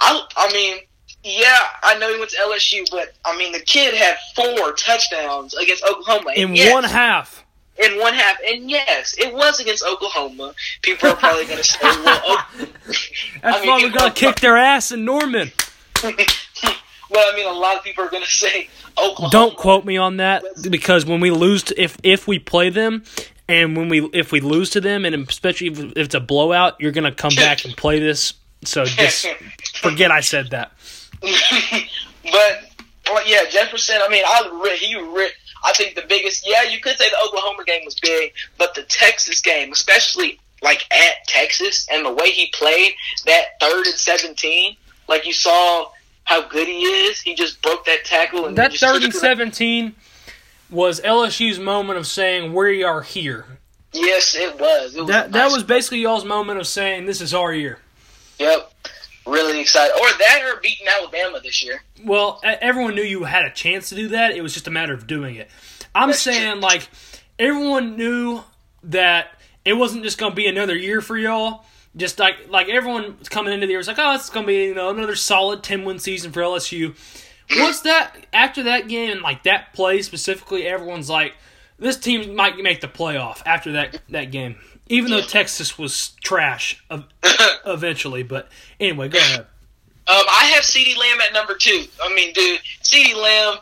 Speaker 2: I, I mean, yeah, I know he went to LSU, but I mean, the kid had four touchdowns against Oklahoma
Speaker 1: in yes, one half.
Speaker 2: In one half, and yes, it was against Oklahoma. People are probably going to say, "Well, oh,
Speaker 1: that's I mean, why we got to kick their ass in Norman."
Speaker 2: well, I mean, a lot of people are going to say Oklahoma.
Speaker 1: Don't quote me on that because when we lose, to, if if we play them, and when we if we lose to them, and especially if, if it's a blowout, you're going to come back and play this. So just forget I said that.
Speaker 2: but well, yeah, Jefferson. I mean, I he I think the biggest. Yeah, you could say the Oklahoma game was big, but the Texas game, especially like at Texas, and the way he played that third and seventeen like you saw how good he is. He just broke that tackle and
Speaker 1: that third and seventeen was LSU's moment of saying we are here.
Speaker 2: Yes, it was. It was
Speaker 1: that nice that was basically y'all's moment of saying this is our year.
Speaker 2: Yep. Really excited. Or that or beating Alabama this year.
Speaker 1: Well, everyone knew you had a chance to do that. It was just a matter of doing it. I'm saying like everyone knew that it wasn't just going to be another year for y'all just like like everyone coming into the year was like, oh, it's gonna be you know another solid ten win season for LSU. Once that after that game and like that play specifically, everyone's like, this team might make the playoff after that that game. Even though Texas was trash eventually, but anyway, go ahead.
Speaker 2: Um, I have CeeDee Lamb at number two. I mean, dude, CeeDee Lamb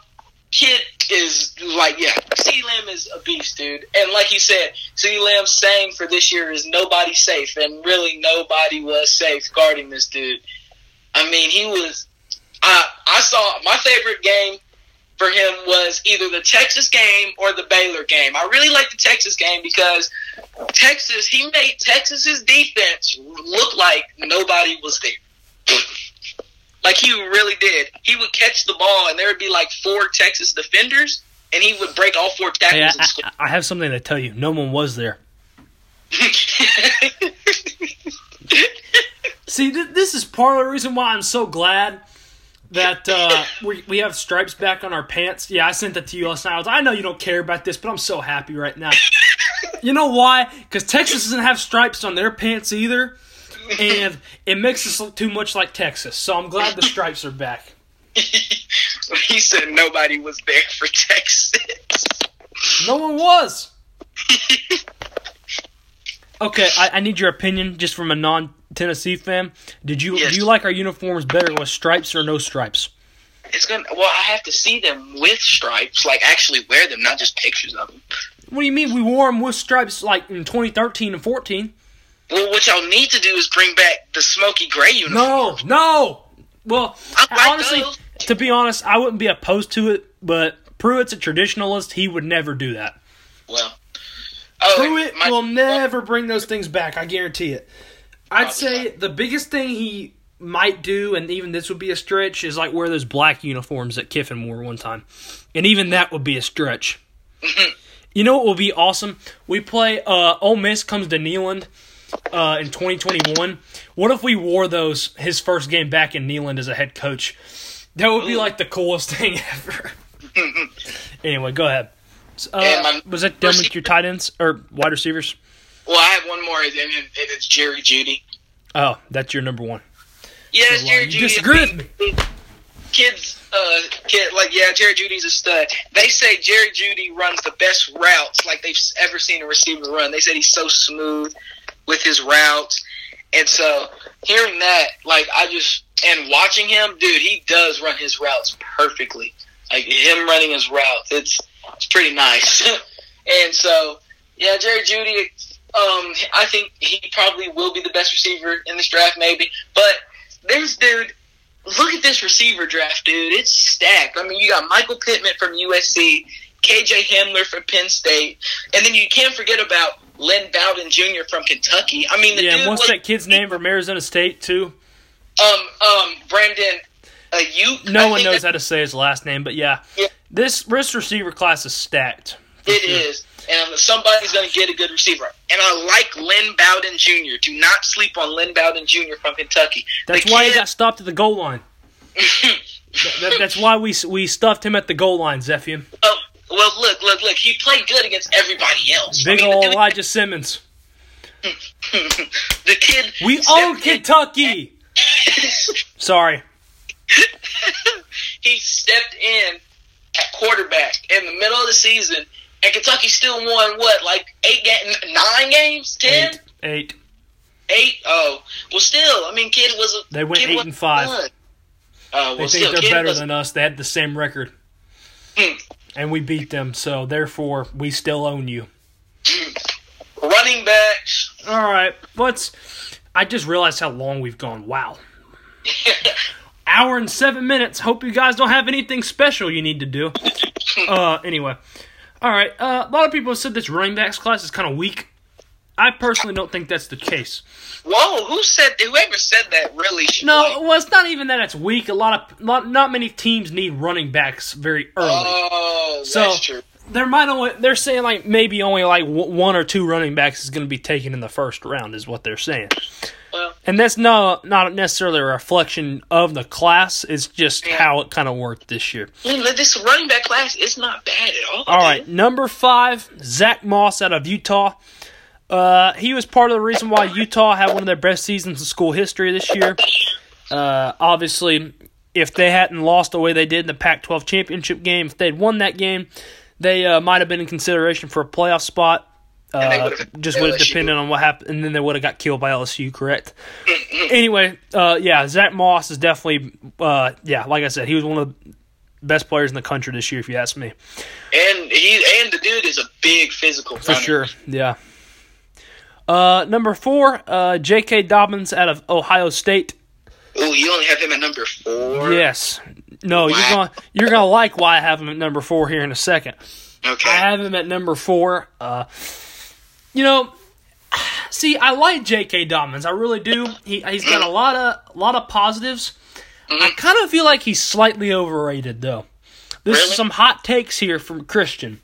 Speaker 2: kid is like, yeah, CeeDee Lamb is a beast, dude. And like you said, CeeDee Lamb's saying for this year is nobody safe, and really nobody was safe guarding this dude. I mean, he was. I I saw my favorite game for him was either the Texas game or the Baylor game. I really like the Texas game because Texas he made Texas's defense look like nobody was there. Like he really did. He would catch the ball, and there would be like four Texas defenders, and he would break all four tackles.
Speaker 1: Hey, I, I, have something to tell you. No one was there. See, th- this is part of the reason why I'm so glad that uh, we we have stripes back on our pants. Yeah, I sent that to you last night. I, was, I know you don't care about this, but I'm so happy right now. you know why? Because Texas doesn't have stripes on their pants either and it makes us look too much like Texas. So I'm glad the stripes are back.
Speaker 2: he said nobody was there for Texas.
Speaker 1: No one was. okay, I, I, need your opinion, just from a non-Tennessee fan. Did you yes. do you like our uniforms better with stripes or no stripes?
Speaker 2: It's gonna. Well, I have to see them with stripes, like actually wear them, not just pictures of them.
Speaker 1: What do you mean? We wore them with stripes like in 2013 and 14.
Speaker 2: Well, what y'all need to do is bring back the smoky gray uniform.
Speaker 1: No, no. Well, like honestly, those. to be honest, I wouldn't be opposed to it, but Pruitt's a traditionalist. He would never do that.
Speaker 2: Well, Oh,
Speaker 1: Pruitt
Speaker 2: my-
Speaker 1: will never bring those things back. I guarantee it. I'd say the biggest thing he might do, and even this would be a stretch, is like wear those black uniforms that Kiffin wore one time, and even that would be a stretch. you know what will be awesome? We play. Uh, Ole Miss comes to Neyland uh, in 2021. What if we wore those his first game back in Neyland as a head coach? That would be like the coolest thing ever. anyway, go ahead. Uh, was that done with your tight ends or wide receivers?
Speaker 2: Well, I have one more, and it's Jerry Jeudy.
Speaker 1: Oh, that's your number one.
Speaker 2: Yeah,
Speaker 1: So,
Speaker 2: Jerry Jeudy.
Speaker 1: disagree with me.
Speaker 2: Kids, uh, kid, like yeah, Jerry Jeudy's a stud. They say Jerry Jeudy runs the best routes like they've ever seen a receiver run. They said he's so smooth with his routes, and so hearing that, like I just and watching him, dude, he does run his routes perfectly. Like him running his routes, it's it's pretty nice. and so yeah, Jerry Jeudy. Um, I think he probably will be the best receiver in this draft, maybe. But there's dude. Look at this receiver draft, dude. It's stacked. I mean, you got Michael Pittman from USC, KJ Hamler from Penn State, and then you can't forget about Lynn Bowden Jr. from Kentucky. I mean, the
Speaker 1: Yeah, what's
Speaker 2: was,
Speaker 1: that kid's name from Arizona State too?
Speaker 2: um um Brandon uh.
Speaker 1: No
Speaker 2: I
Speaker 1: one knows
Speaker 2: that-
Speaker 1: how to say his last name, but yeah,
Speaker 2: Yeah.
Speaker 1: this this receiver class is stacked.
Speaker 2: It
Speaker 1: sure.
Speaker 2: is, and somebody's going to get a good receiver. And I like Lynn Bowden Jr. Do not sleep on Lynn Bowden Jr. from Kentucky.
Speaker 1: That's
Speaker 2: The
Speaker 1: why he got stopped at the goal line. That- that's why we we stuffed him at the goal line, Zephian.
Speaker 2: Oh, well, look, look, look. He played good against everybody else.
Speaker 1: Big
Speaker 2: I mean,
Speaker 1: old Elijah Simmons.
Speaker 2: the kid.
Speaker 1: We own Kentucky. Sorry.
Speaker 2: he stepped in at quarterback in the middle of the season, and Kentucky still won what, like eight, ga- nine games, ten,
Speaker 1: Eight. Eight.
Speaker 2: eight? Oh, well, still, I mean, kid was. A,
Speaker 1: They went eight and five.
Speaker 2: good. Oh,
Speaker 1: They think
Speaker 2: still,
Speaker 1: they're better
Speaker 2: was,
Speaker 1: than us. They had the same record,
Speaker 2: Hmm.
Speaker 1: And we beat them. So therefore, we still own you.
Speaker 2: running backs.
Speaker 1: All right, let's. I just realized how long we've gone. Wow. Hour and seven minutes. Hope you guys don't have anything special you need to do. Uh, anyway. All right. Uh, a lot of people have said this running backs class is kind of weak. I personally don't think that's the case.
Speaker 2: Whoa, who said? Whoever said that really? should,
Speaker 1: No, well, it's not even that it's weak. A lot of not, not many teams need running backs very early.
Speaker 2: Oh,
Speaker 1: So-
Speaker 2: that's true.
Speaker 1: there might only they're saying like maybe only like w- one or two running backs is going to be taken in the first round is what they're saying.
Speaker 2: Well,
Speaker 1: And that's not not necessarily a reflection of the class. It's just
Speaker 2: Yeah.
Speaker 1: how it kind of worked this year.
Speaker 2: this running back class is not bad at all.
Speaker 1: All right, number five, Zack Moss out of Utah. Uh, he was part of the reason why Utah had one of their best seasons in school history this year. Uh, obviously, if they hadn't lost the way they did in the Pac-12 championship game, if they'd won that game, they uh, might have been in consideration for a playoff spot. Uh, just would have depended on what happened, and then they would have got killed by LSU. Correct. anyway, uh, yeah, Zack Moss is definitely, uh, yeah, like I said, he was one of the best players in the country this year, if you ask me.
Speaker 2: And he and the dude is a big physical
Speaker 1: For
Speaker 2: runner.
Speaker 1: sure, yeah. Uh, number four, uh, J.K. Dobbins out of Ohio State.
Speaker 2: Oh, you only have him at number four.
Speaker 1: Yes. No, you're gonna you're gonna like why I have him at number four here in a second.
Speaker 2: Okay.
Speaker 1: I have him at number four. Uh, you know, see, I like J.K. Dobbins. I really do. He he's got a lot of a lot of positives. I kind of feel like he's slightly overrated though. There's
Speaker 2: Really?
Speaker 1: some hot takes here from Christian,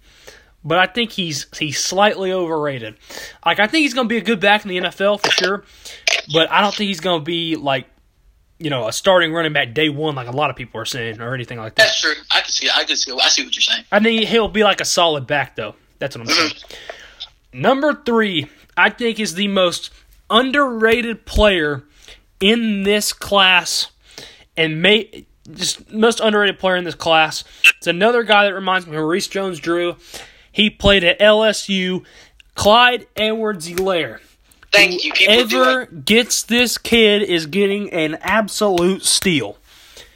Speaker 1: but I think he's he's slightly overrated. Like I think he's going to be a good back in the NFL for sure, but I don't think he's going to be like you know a starting running back day one like a lot of people are saying or anything like that.
Speaker 2: That's true. I can see. I can see. I see what you're saying.
Speaker 1: I think he'll be like a solid back, though. That's what I'm saying. Mm-hmm. Number three, I think, is the most underrated player in this class, and may just most underrated player in this class. It's another guy that reminds me of Maurice Jones-Drew. He played at LSU. Clyde Edwards-Helaire.
Speaker 2: Thank you. People
Speaker 1: Whoever gets this kid is getting an absolute steal.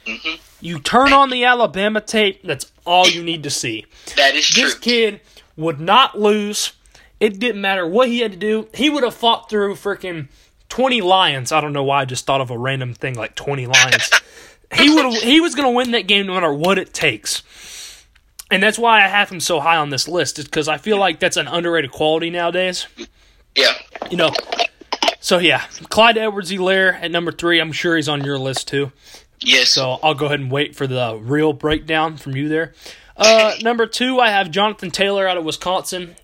Speaker 2: Mhm.
Speaker 1: You turn on the Alabama tape, that's all you need to see.
Speaker 2: that is true.
Speaker 1: This kid would not lose. It didn't matter what he had to do. He would have fought through freaking 20 lions. I don't know why I just thought of a random thing like 20 lions. he would he was going to win that game no matter what it takes. And that's why I have him so high on this list, is because I feel like that's an underrated quality nowadays.
Speaker 2: Yeah.
Speaker 1: You know. So yeah, Clyde Edwards-Helaire at number three. I'm sure he's on your list too.
Speaker 2: Yes.
Speaker 1: So I'll go ahead and wait for the real breakdown from you there. Uh, number two, I have Jonathan Taylor out of Wisconsin.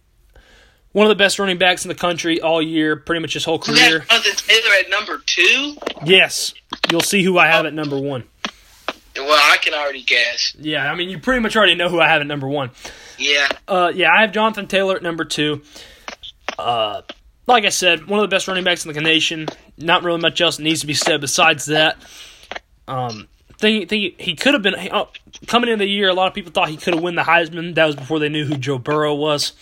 Speaker 1: One of the best running backs in the country all year, pretty much his whole career.
Speaker 2: Jonathan Taylor at number two.
Speaker 1: Yes, you'll see who I have at number one.
Speaker 2: Well, I can already guess.
Speaker 1: Yeah, I mean, you pretty much already know who I have at number one.
Speaker 2: Yeah.
Speaker 1: Uh, yeah, I have Jonathan Taylor at number two. Uh, like I said, one of the best running backs in the nation. Not really much else needs to be said besides that. Um, think, think he could have been oh, coming into the year. A lot of people thought he could have won the Heisman. That was before they knew who Joe Burrow was,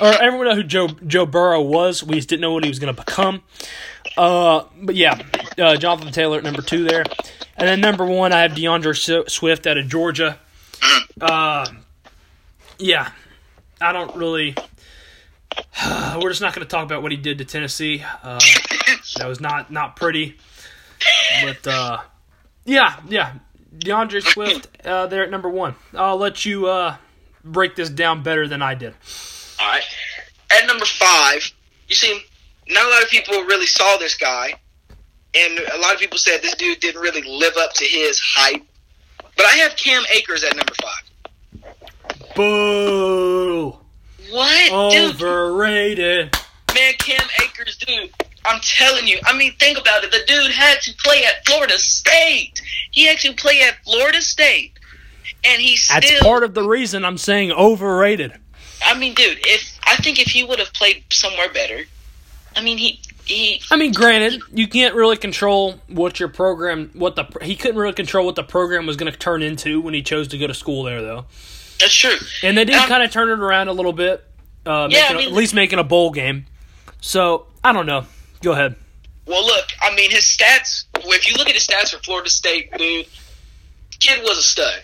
Speaker 1: or everyone knew who Joe Joe Burrow was. We just didn't know what he was going to become. Uh, but yeah, uh, Jonathan Taylor at number two there, and then number one I have D'Andre Swift out of Georgia. Uh, yeah, I don't really. We're just not going to talk about what he did to Tennessee. Uh, that was not not pretty. But uh, yeah, yeah, D'Andre Swift uh, there at number one. I'll let you uh, break this down better than I did.
Speaker 2: All right. At number five, you see, not a lot of people really saw this guy, and a lot of people said this dude didn't really live up to his hype. But I have Cam Akers at number five.
Speaker 1: Boo!
Speaker 2: What, dude?
Speaker 1: Overrated.
Speaker 2: Man, Cam Akers, dude. I'm telling you. I mean, think about it. The dude had to play at Florida State. He had to play at Florida State, and he still.
Speaker 1: That's part of the reason I'm saying overrated.
Speaker 2: I mean, dude, if I think if he would have played somewhere better, I mean, he he.
Speaker 1: I mean, granted, you can't really control what your program, what the he couldn't really control what the program was going to turn into when he chose to go to school there, though.
Speaker 2: That's true.
Speaker 1: And they did
Speaker 2: Um,
Speaker 1: kind of turn it around a little bit, uh,
Speaker 2: Yeah, I mean-
Speaker 1: at least making a bowl game. So I don't know. Go ahead.
Speaker 2: Well, look, I mean, his stats. If you look at his stats for Florida State, dude, kid was a stud.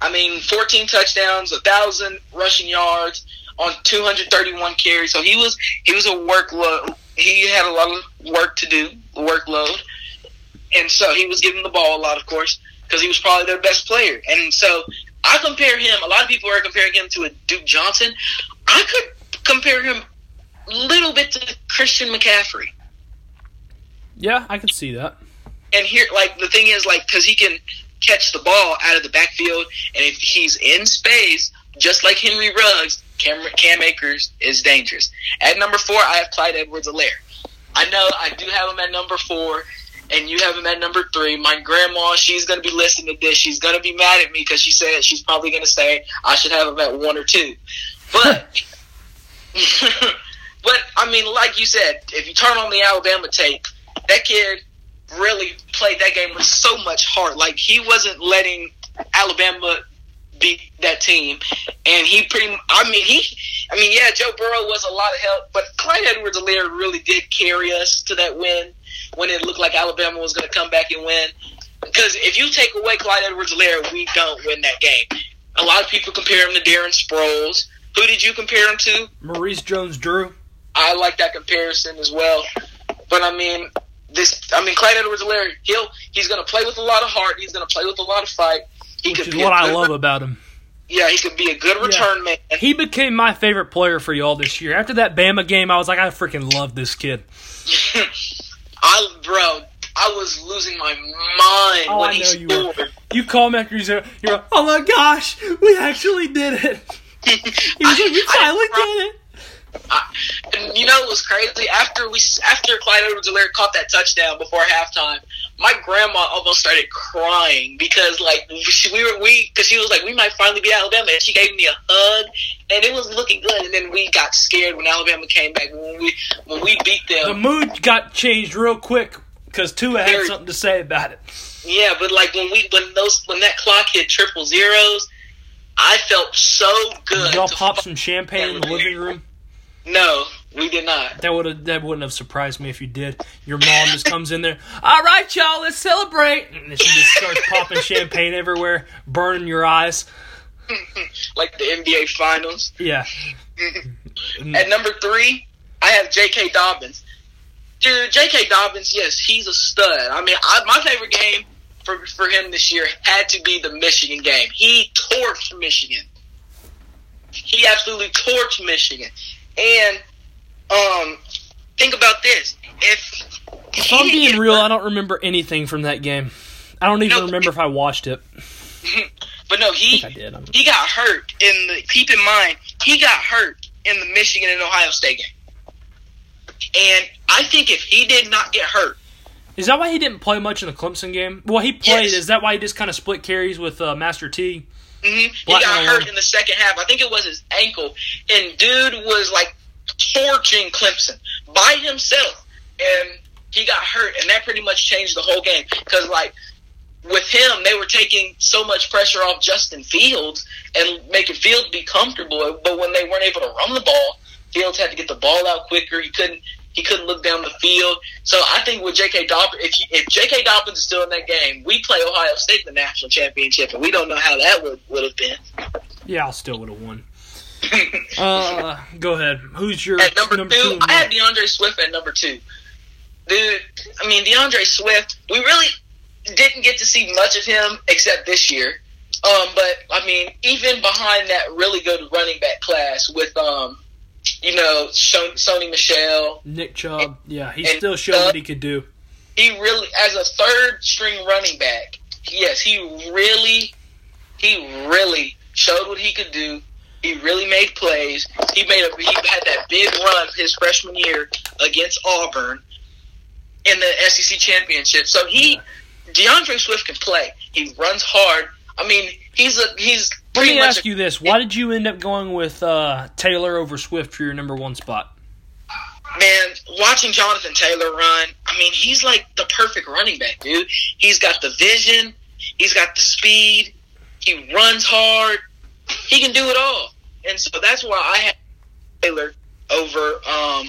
Speaker 2: I mean, 14 touchdowns, a thousand rushing yards on 231 carries. So he was he was a workload. He had a lot of work to do, workload, and so he was getting the ball a lot, of course, because he was probably their best player. And so I compare him. A lot of people are comparing him to a Duke Johnson. I could compare him a little bit to Christian McCaffrey.
Speaker 1: Yeah, I can see that.
Speaker 2: and here, like the thing is, like because he can catch the ball out of the backfield, and if he's in space, just like Henry Ruggs, Cam, Cam Akers is dangerous. At number four, I have Clyde Edwards-Helaire. I know I do have him at number four, and you have him at number three. My grandma, she's going to be listening to this. She's going to be mad at me because she said she's probably going to say I should have him at one or two. But, but I mean, like you said, if you turn on the Alabama tape, that kid really played that game with so much heart. Like he wasn't letting Alabama beat that team, and he pretty. I mean, he. I mean, yeah, Joe Burrow was a lot of help, but Clyde Edwards-Helaire really did carry us to that win when it looked like Alabama was going to come back and win. Because if you take away Clyde Edwards-Helaire, we don't win that game. A lot of people compare him to Darren Sproles. Who did you compare him to?
Speaker 1: Maurice Jones-Drew.
Speaker 2: I like that comparison as well. But I mean, this. I mean, Clyde Edwards-Helaire. He'll he's going to play with a lot of heart. He's going to play with a lot of fight. He
Speaker 1: Which is what I love about him.
Speaker 2: Yeah, he could be a good return man.
Speaker 1: He became my favorite player for y'all this year. After that Bama game, I was like, I freaking love this kid.
Speaker 2: I, bro, I was losing my mind
Speaker 1: Oh,
Speaker 2: when
Speaker 1: I
Speaker 2: he
Speaker 1: know you
Speaker 2: scored.
Speaker 1: You call me after there. You're like, oh my gosh, we actually did it. He was like, we finally did it.
Speaker 2: I, and you know it was crazy after we after Clyde Edwards-Helaire caught that touchdown before halftime. My grandma almost started crying because like she, we were we because she was like we might finally be Alabama and she gave me a hug and it was looking good and then we got scared when Alabama came back when we when we beat them.
Speaker 1: The mood got changed real quick because Tua had
Speaker 2: Very-
Speaker 1: something to say about it.
Speaker 2: Yeah, but like when we when those when that clock hit triple zeros, I felt so good.
Speaker 1: Y'all pop some champagne in the living room.
Speaker 2: No, we did not.
Speaker 1: That would have that wouldn't have surprised me if you did. Your mom just comes in there. All right, y'all, let's celebrate. And she just starts popping champagne everywhere, burning your eyes.
Speaker 2: Like the NBA Finals.
Speaker 1: Yeah.
Speaker 2: At number three, I have J.K. Dobbins. Dude, J.K. Dobbins, yes, he's a stud. I mean, I, my favorite game for for him this year had to be the Michigan game. He torched Michigan. he absolutely torched Michigan. And um, think about this: if,
Speaker 1: if I'm being real, I don't remember anything from that game. I don't even no, remember if I watched it.
Speaker 2: But no, he he got hurt in the. Keep in mind, he got hurt in the Michigan and Ohio State game. And I think if he did not get hurt,
Speaker 1: is that why he didn't play much in the Clemson game? Well, he played. Yes. Is that why he just kind of split carries with uh, Master
Speaker 2: T? Mm-hmm. He got hurt in the second half. I think it was his ankle, and dude was like torching Clemson by himself, and he got hurt, and that pretty much changed the whole game. Because like with him, they were taking so much pressure off Justin Fields and making Fields be comfortable. But when they weren't able to run the ball, Fields had to get the ball out quicker. He couldn't. He couldn't look down the field. So I think with J.K. Dobbins, if you, if J.K. Dobbins is still in that game, we play Ohio State in the national championship, and we don't know how that would would have been.
Speaker 1: Yeah, I still would have won. uh, go ahead. Who's your
Speaker 2: at number, number two? two I had D'Andre Swift at number two. Dude, I mean D'Andre Swift. We really didn't get to see much of him except this year. Um, but I mean, even behind that really good running back class with um, you know, Sony Michel,
Speaker 1: Nick Chubb, yeah, he still showed uh, what he could do.
Speaker 2: He really, as a third string running back, yes, he really, he really showed what he could do. He really made plays. He made a he had that big run his freshman year against Auburn in the SEC championship. So he D'Andre Swift can play. He runs hard. I mean, he's a he's.
Speaker 1: Let me ask a, you this: Why did you end up going with uh, Taylor over Swift for your number one spot?
Speaker 2: Man, watching Jonathan Taylor run, I mean, he's like the perfect running back, dude. He's got the vision, he's got the speed, he runs hard, he can do it all, and so that's why I had Taylor over. Um,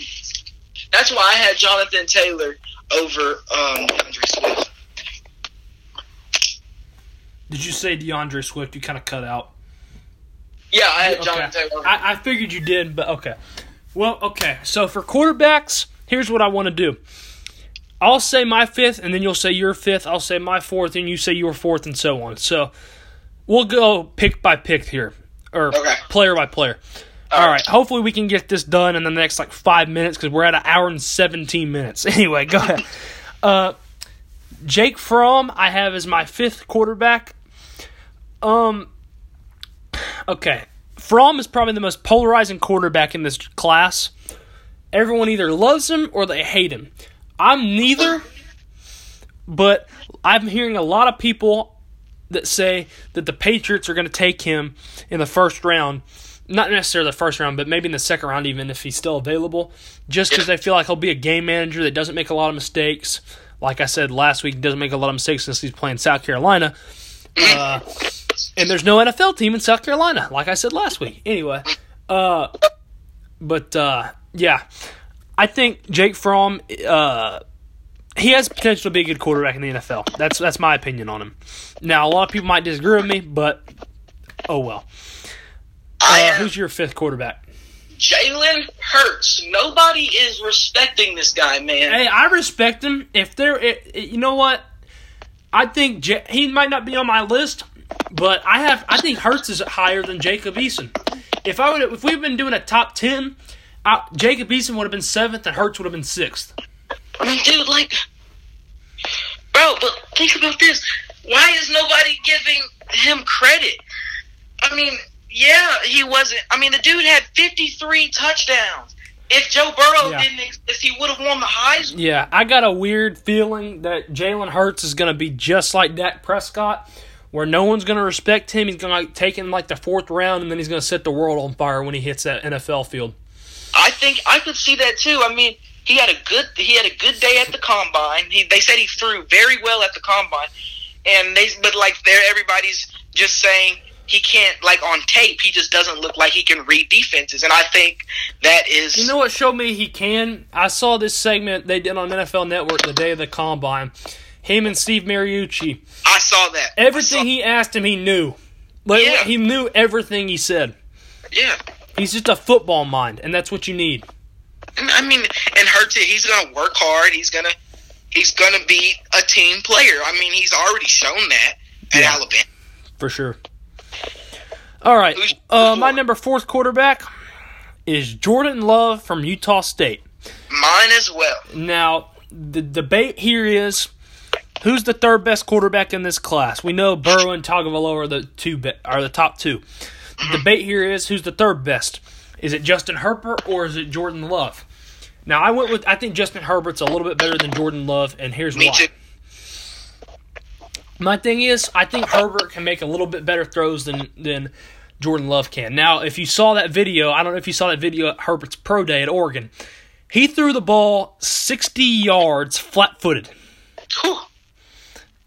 Speaker 2: that's why I had Jonathan Taylor over um, D'Andre Swift.
Speaker 1: Did you say D'Andre Swift? You kind of cut out.
Speaker 2: Yeah, I had John Taylor.
Speaker 1: I, I figured you did, but okay. Well, okay. So for quarterbacks, here's what I want to do. I'll say my fifth, and then you'll say your fifth. I'll say my fourth, and you say your fourth, and so on. So we'll go pick by pick here, or okay. player by player. All, All right. right. Hopefully we can get this done in the next like five minutes because we're at an hour and seventeen minutes. Anyway, go ahead. Uh, Jake Fromm, I have as my fifth quarterback. Um, okay. Fromm is probably the most polarizing quarterback in this class. Everyone either loves him or they hate him. I'm neither, but I'm hearing a lot of people that say that the Patriots are going to take him in the first round. Not necessarily the first round, but maybe in the second round, even if he's still available, just because they feel like he'll be a game manager that doesn't make a lot of mistakes. Like I said last week, doesn't make a lot of mistakes since he's playing South Carolina. Uh, and there's no NFL team in South Carolina, like I said last week. Anyway, uh, but uh, yeah, I think Jake Fromm, uh, he has potential to be a good quarterback in the NFL. That's that's my opinion on him. Now, a lot of people might disagree with me, but oh well. Uh, who's your fifth quarterback?
Speaker 2: Jalen Hurts. Nobody is respecting this guy, man.
Speaker 1: Hey, I respect him. If they're, you know what? I think J- he might not be on my list, but I have. I think Hurts is higher than Jacob Eason. If I would, if we've been doing a top ten, I, Jacob Eason would have been seventh, and Hurts would have been sixth.
Speaker 2: I mean, dude, like, bro, but think about this. Why is nobody giving him credit? I mean, yeah, he wasn't. I mean, the dude had 53 touchdowns. If Joe Burrow yeah. didn't exist, he would have won the Heisman.
Speaker 1: Yeah, I got a weird feeling that Jalen Hurts is going to be just like Dak Prescott, where no one's going to respect him. He's going to take him like the fourth round, and then he's going to set the world on fire when he hits that NFL field.
Speaker 2: I think I could see that too. I mean, he had a good he had a good day at the combine. He, they said he threw very well at the combine, and they but like there everybody's just saying he can't like on tape he just doesn't look like he can read defenses. And i think that is
Speaker 1: you know what showed me he can? I saw this segment they did on nfl network the day of the combine. Him and steve mariucci.
Speaker 2: I saw that.
Speaker 1: Everything
Speaker 2: saw-
Speaker 1: he asked him he knew. Like, yeah. he knew everything he said.
Speaker 2: Yeah.
Speaker 1: He's just a football mind and that's what you need
Speaker 2: i mean and hurts he's gonna work hard he's gonna he's gonna be a team player i mean he's already shown that at yeah, alabama
Speaker 1: for sure All right.
Speaker 2: Who's-
Speaker 1: Uh, my number fourth quarterback is Jordan Love from Utah State.
Speaker 2: Mine as well.
Speaker 1: Now, the debate here is who's the third best quarterback in this class? We know Burrow and Tagovailoa are the two be- are the top two. The debate here is who's the third best? Is it Justin Herbert or is it Jordan Love? Now, I went with I think Justin Herbert's a little bit better than Jordan Love, and here's
Speaker 2: Me
Speaker 1: why.
Speaker 2: too.
Speaker 1: My thing is, I think Herbert can make a little bit better throws than than Jordan Love can. Now, if you saw that video, I don't know if you saw that video at Herbert's pro day at Oregon. He threw the ball 60 yards flat-footed.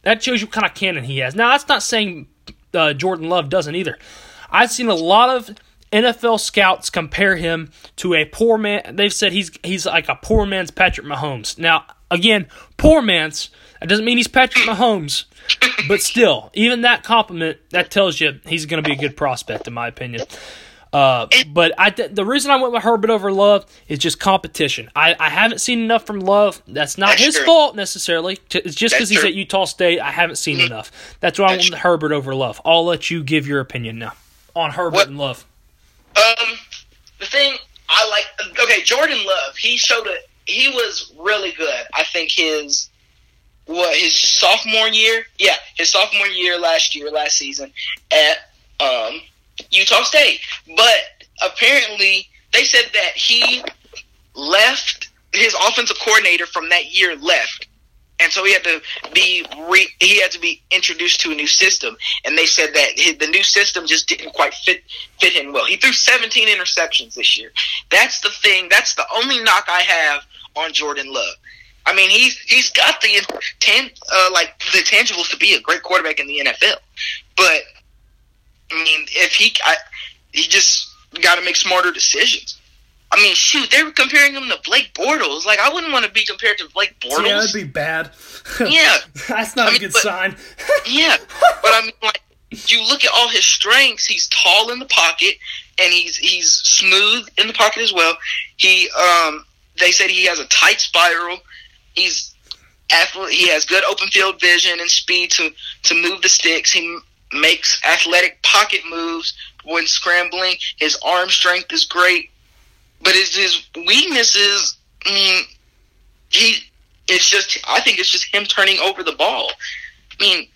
Speaker 1: That shows you what kind of cannon he has. Now, that's not saying uh, Jordan Love doesn't either. I've seen a lot of NFL scouts compare him to a poor man. They've said he's he's like a poor man's Patrick Mahomes. Now, again, poor man's. That doesn't mean he's Patrick Mahomes, but still, even that compliment that tells you he's going to be a good prospect, in my opinion. Uh, but I th- the reason I went with Herbert over Love is just competition. I, I haven't seen enough from Love. That's not
Speaker 2: That's
Speaker 1: his
Speaker 2: true.
Speaker 1: fault necessarily. It's just because he's at Utah State. I haven't seen enough. That's why I went with Herbert over Love. I'll let you give your opinion now on Herbert
Speaker 2: What-
Speaker 1: and Love.
Speaker 2: Um, the thing I like, okay, Jordan Love, he showed a, he was really good. I think his, what, his sophomore year? Yeah, his sophomore year last year, last season at, um, Utah State. But apparently, they said that he left, his offensive coordinator from that year left. And so he had to be re, he had to be introduced to a new system, and they said that the new system just didn't quite fit fit him well. He threw 17 interceptions this year. That's the thing. That's the only knock I have on Jordan Love. I mean, he's he's got the tan, uh, like the tangibles to be a great quarterback in the NFL, but I mean, if he I, he just got to make smarter decisions. I mean, shoot, they were comparing him to Blake Bortles. Like, I wouldn't want to be compared to Blake Bortles.
Speaker 1: Yeah, that'd be bad.
Speaker 2: yeah,
Speaker 1: That's not
Speaker 2: I mean, but-
Speaker 1: sign.
Speaker 2: yeah, but I mean, like you look at all his strengths. He's tall in the pocket, and he's he's smooth in the pocket as well. He um, they said he has a tight spiral. He's athlete. He has good open field vision and speed to to move the sticks. He makes athletic pocket moves when scrambling. His arm strength is great, but his his weaknesses. I mean, he. It's just. I think it's just him turning over the ball. I mean,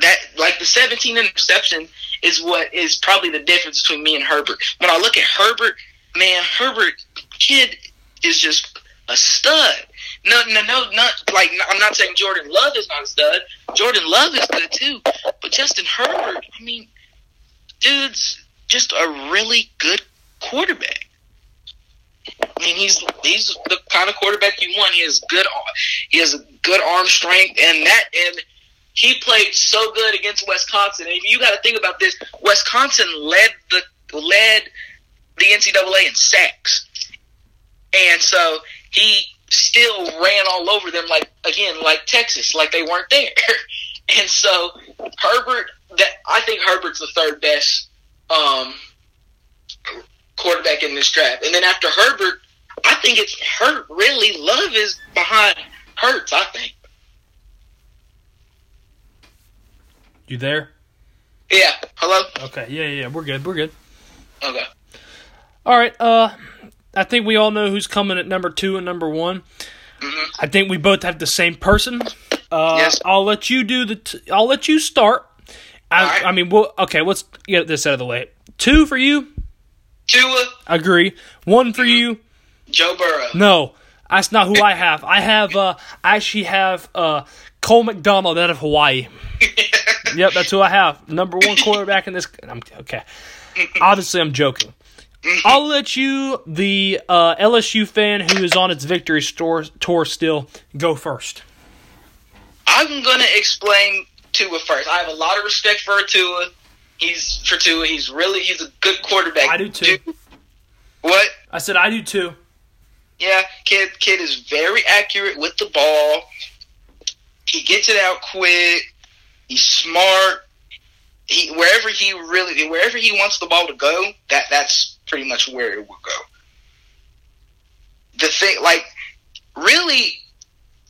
Speaker 2: that like the 17 interception is what is probably the difference between me and Herbert. When I look at Herbert, man, Herbert kid is just a stud. No, no, no, not like I'm not saying Jordan Love is not a stud. Jordan Love is good too, but Justin Herbert, I mean, dude's just a really good quarterback. I mean, he's he's the kind of quarterback you want. He has good he has good arm strength, and that and he played so good against Wisconsin. And you got to think about this: Wisconsin led the led the NCAA in sacks, and so he still ran all over them like again like Texas, like they weren't there. and so Herbert, that I think Herbert's the third best um, quarterback in this draft. And then after Herbert, I think it's Hurt. Really, Love is behind Hurts. I think.
Speaker 1: You there?
Speaker 2: Yeah. Hello.
Speaker 1: Okay. Yeah, yeah, yeah. We're good. We're good.
Speaker 2: Okay.
Speaker 1: All right. Uh, I think we all know who's coming at number two and number one.
Speaker 2: Mhm.
Speaker 1: I think we both have the same person. Uh,
Speaker 2: Yes.
Speaker 1: I'll let you do the. T- I'll let you start. I,
Speaker 2: right.
Speaker 1: I mean, we'll, okay. Let's get this out of the way. Two for you.
Speaker 2: Tua,
Speaker 1: Agree. One for
Speaker 2: Mm-hmm.
Speaker 1: you.
Speaker 2: Joe Burrow.
Speaker 1: No, that's not who I have. I have. Uh, I actually have uh, Cole McDonald out of Hawaii. Yep, that's who I have. Number one quarterback in this. I'm okay. Obviously, I'm joking. I'll let you, the uh, LSU fan who is on its victory store, tour still, go first.
Speaker 2: I'm gonna explain Tua first. I have a lot of respect for Tua. He's for two. He's really he's a good quarterback.
Speaker 1: I do too.
Speaker 2: Dude, what?
Speaker 1: I said I do too.
Speaker 2: Yeah, kid. Kid is very accurate with the ball. He gets it out quick. He's smart. He wherever he really wherever he wants the ball to go, that that's pretty much where it will go. The thing, like, really,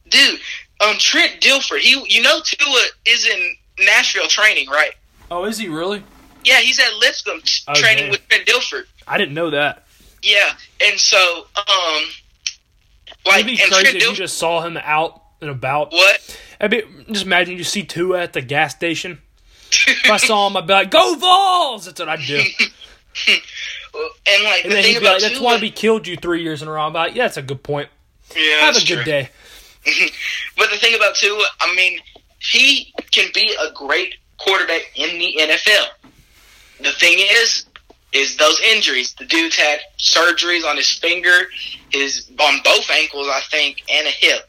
Speaker 2: dude, um, Trent Dilfer, he you know Tua is in Nashville training, right?
Speaker 1: Oh, is he really?
Speaker 2: Yeah, he's at Lipscomb t-
Speaker 1: Oh,
Speaker 2: training with Ben Dilfer.
Speaker 1: I didn't know that.
Speaker 2: Yeah, and so um, like
Speaker 1: It'd be crazy if you just saw him out and about.
Speaker 2: what?
Speaker 1: I mean, just imagine you see Tua at the gas station. If I saw him, I'd be like, "Go Vols!" That's what I'd do.
Speaker 2: and like
Speaker 1: And
Speaker 2: the
Speaker 1: then
Speaker 2: thing
Speaker 1: he'd be
Speaker 2: about
Speaker 1: like, "That's
Speaker 2: Tua,
Speaker 1: why we killed you three years in a row." I'm like, "Yeah, that's a good point.
Speaker 2: yeah,
Speaker 1: Have a good
Speaker 2: true.
Speaker 1: day."
Speaker 2: But the thing about Tua, I mean, he can be a great quarterback in the NFL. The thing is, is those injuries. The dude's had surgeries on his finger, his on both ankles, I think, and a hip.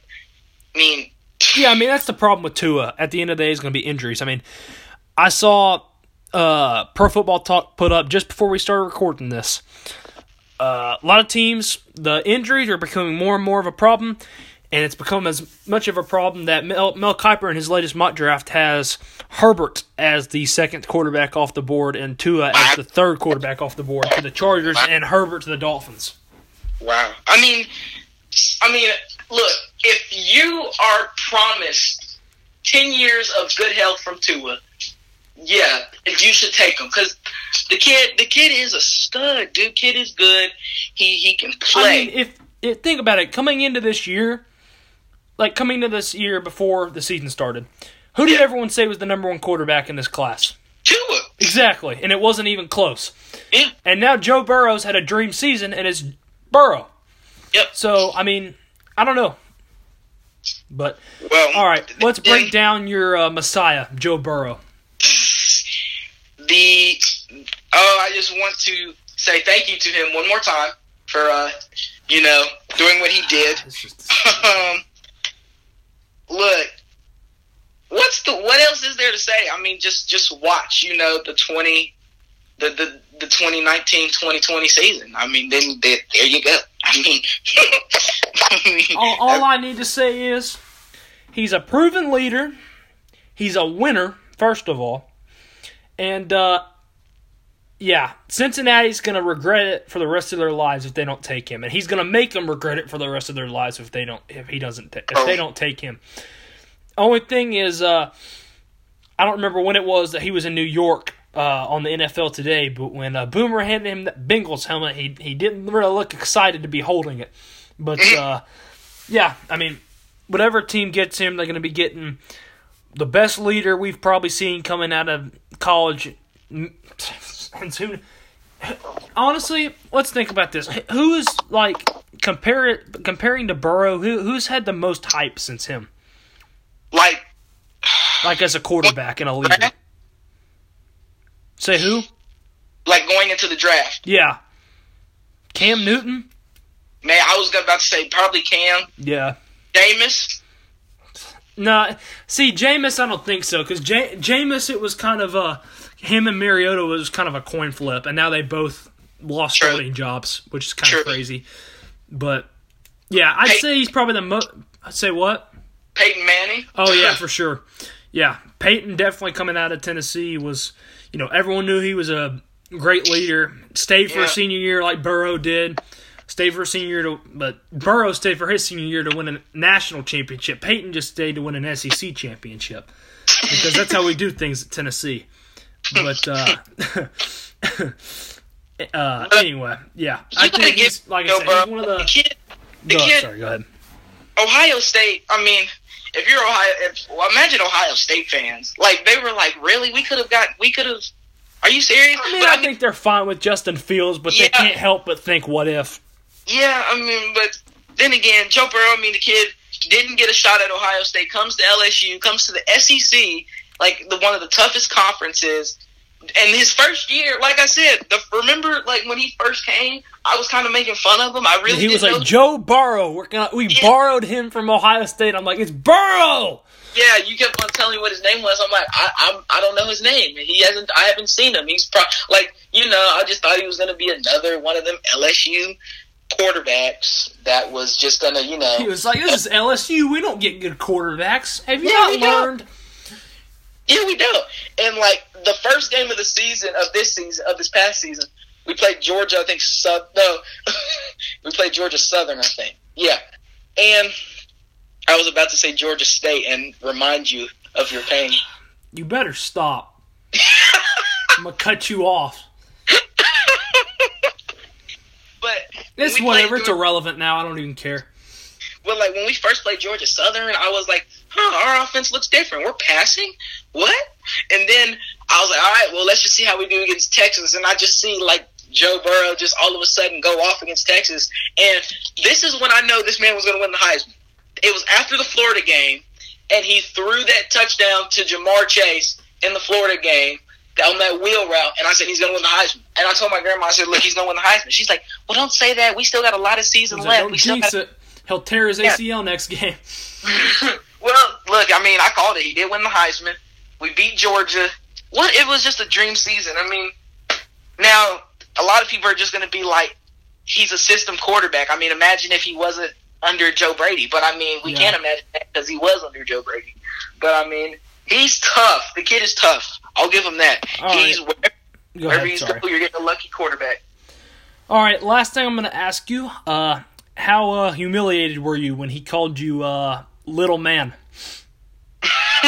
Speaker 2: I mean,
Speaker 1: Yeah, I mean that's the problem with Tua. At the end of the day, is going to be injuries. I mean, I saw uh, Pro Football Talk put up just before we started recording this. Uh, a lot of teams, the injuries are becoming more and more of a problem, and it's become as much of a problem that Mel, Mel Kiper in his latest mock draft has Herbert as the second quarterback off the board and Tua as the third quarterback off the board to the Chargers and Herbert to the Dolphins.
Speaker 2: wow. I mean, I mean, look, if you are promised ten years of good health from Tua, yeah, you should take him because the kid, the kid is a stud, dude. Kid is good. He he can play.
Speaker 1: I mean, if, if think about it, coming into this year, like coming to this year before the season started, who did everyone say was the number one quarterback in this class?
Speaker 2: Tua,
Speaker 1: Exactly, and it wasn't even close.
Speaker 2: yeah,
Speaker 1: And now Joe Burrow's had a dream season, and it's Burrow.
Speaker 2: yep.
Speaker 1: So I mean, I don't know, but
Speaker 2: Well,
Speaker 1: all right, let's break down your uh, Messiah, Joe Burrow.
Speaker 2: The oh, I just want to say thank you to him one more time for uh, you know, doing what he did.
Speaker 1: Just
Speaker 2: um, look, what's the what else is there to say? I mean, just just watch. You know, the twenty, the the the 2019-2020 season. I mean, then there, there you go. I mean, I mean,
Speaker 1: all, all I need to say is he's a proven leader. He's a winner, first of all. And uh yeah, Cincinnati's going to regret it for the rest of their lives if they don't take him, and he's going to make them regret it for the rest of their lives if they don't if he doesn't if they don't take him. Only thing is uh I don't remember when it was that he was in New York uh, on the NFL today, but when uh, Boomer handed him that Bengals helmet, he he didn't really look excited to be holding it. But uh, yeah, I mean, whatever team gets him, they're going to be getting the best leader we've probably seen coming out of college. And soon, honestly, let's think about this. Who is like compare it comparing to Burrow? Who who's had the most hype since him?
Speaker 2: like
Speaker 1: Like as a quarterback and a leader. Say who?
Speaker 2: like going into the draft.
Speaker 1: Yeah. Cam Newton?
Speaker 2: Man, I was about to say probably Cam,
Speaker 1: Yeah.
Speaker 2: Jameis.
Speaker 1: No, see, Jameis, I don't think so because J- Jameis, it was kind of a him and Mariota was kind of a coin flip, and now they both lost
Speaker 2: True.
Speaker 1: starting jobs, which is kind
Speaker 2: True.
Speaker 1: of crazy. But yeah, I'd
Speaker 2: Hey-
Speaker 1: say he's probably the most. I'd say what?
Speaker 2: Peyton Manning.
Speaker 1: Oh yeah, for sure. Yeah, Peyton definitely coming out of Tennessee was, you know, everyone knew he was a great leader. Stayed for
Speaker 2: Yeah.
Speaker 1: a senior year like Burrow did. Stayed for a senior year to, but Burrow stayed for his senior year to win a national championship. Peyton just stayed to win an SEC championship because that's how we do things at Tennessee. But uh, uh, anyway, yeah,
Speaker 2: You gotta
Speaker 1: think he's like I said, one of
Speaker 2: the
Speaker 1: the.
Speaker 2: kid. The
Speaker 1: Go,
Speaker 2: kid
Speaker 1: sorry, go ahead.
Speaker 2: Ohio State. I mean, if you're Ohio, if, well, imagine Ohio State fans. Like they were like, really? We could have got. We could have. Are you serious?
Speaker 1: I mean,
Speaker 2: But
Speaker 1: I think they're fine with Justin Fields, but they can't help but think, what if?
Speaker 2: Yeah, I mean, but then again, Joe Burrow. I mean, the kid didn't get a shot at Ohio State. Comes to LSU. Comes to the SEC, like the one of the toughest conferences. And his first year, like I said, the, remember, like when he first came, I was kind of making fun of him. I really
Speaker 1: he was like Joe Burrow. We're gonna we
Speaker 2: Yeah.
Speaker 1: borrowed him from Ohio State. I'm like, it's Burrow.
Speaker 2: Yeah, you kept on telling me what his name was. I'm like, I, I'm, I don't know his name. He hasn't. I haven't seen him. He's pro- like, you know, I just thought he was going to be another one of them LSU quarterbacks that was just going to, you know.
Speaker 1: He was like, this is LSU. We don't get good quarterbacks. Have you
Speaker 2: Yeah,
Speaker 1: not
Speaker 2: learned?" don't. Yeah, we do. And like the first game of the season of this season of this past season, we played Georgia. I think Sou- no, we played Georgia Southern. I think. Yeah, and I was about to say Georgia State and remind you of your pain.
Speaker 1: You better stop. I'm gonna cut you off.
Speaker 2: but
Speaker 1: It's whatever. It's irrelevant now. I don't even care.
Speaker 2: Well, like when we first played Georgia Southern, I was like, "Huh, offense looks different. We're passing, what?" And then I was like, "All right, well, let's just see how we do against Texas." And I just see like Joe Burrow just all of a sudden go off against Texas, and this is when I know this man was going to win the Heisman. It was after the Florida game, and he threw that touchdown to Ja'Marr Chase in the Florida game on that wheel route, and I said he's going to win the Heisman. And I told my grandma, I said, "Look, he's going to win the Heisman." She's like, "Well, don't say that. We still got a lot of season
Speaker 1: like,
Speaker 2: left.
Speaker 1: don't
Speaker 2: we still got."
Speaker 1: He'll tear his
Speaker 2: Yeah.
Speaker 1: ACL next game.
Speaker 2: well, look, I mean, I called it. He did win the Heisman. We beat Georgia. What? It was just a dream season. I mean, now a lot of people are just going to be like, he's a system quarterback. I mean, imagine if he wasn't under Joe Brady. But I mean, we
Speaker 1: Yeah.
Speaker 2: can't imagine that because he was under Joe Brady. But I mean, he's tough. The kid is tough. I'll give him that.
Speaker 1: All
Speaker 2: he's
Speaker 1: right.
Speaker 2: wherever,
Speaker 1: Go
Speaker 2: wherever he's
Speaker 1: Sorry.
Speaker 2: go, you're getting a lucky quarterback.
Speaker 1: All right. Last thing I'm gonna ask you. Uh, how uh, humiliated were you when he called you uh, little man?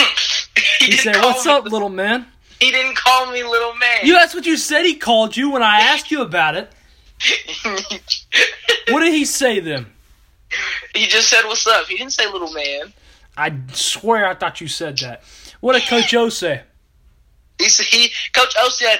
Speaker 2: he
Speaker 1: He said, "What's up, little man?"
Speaker 2: He didn't call me little man.
Speaker 1: You. That's what you said. He called you when I asked you about it. What did he say then?
Speaker 2: he just said, "What's up?" He didn't say little man.
Speaker 1: I swear I thought you said that. What did Coach O say?
Speaker 2: He said, he Coach O said,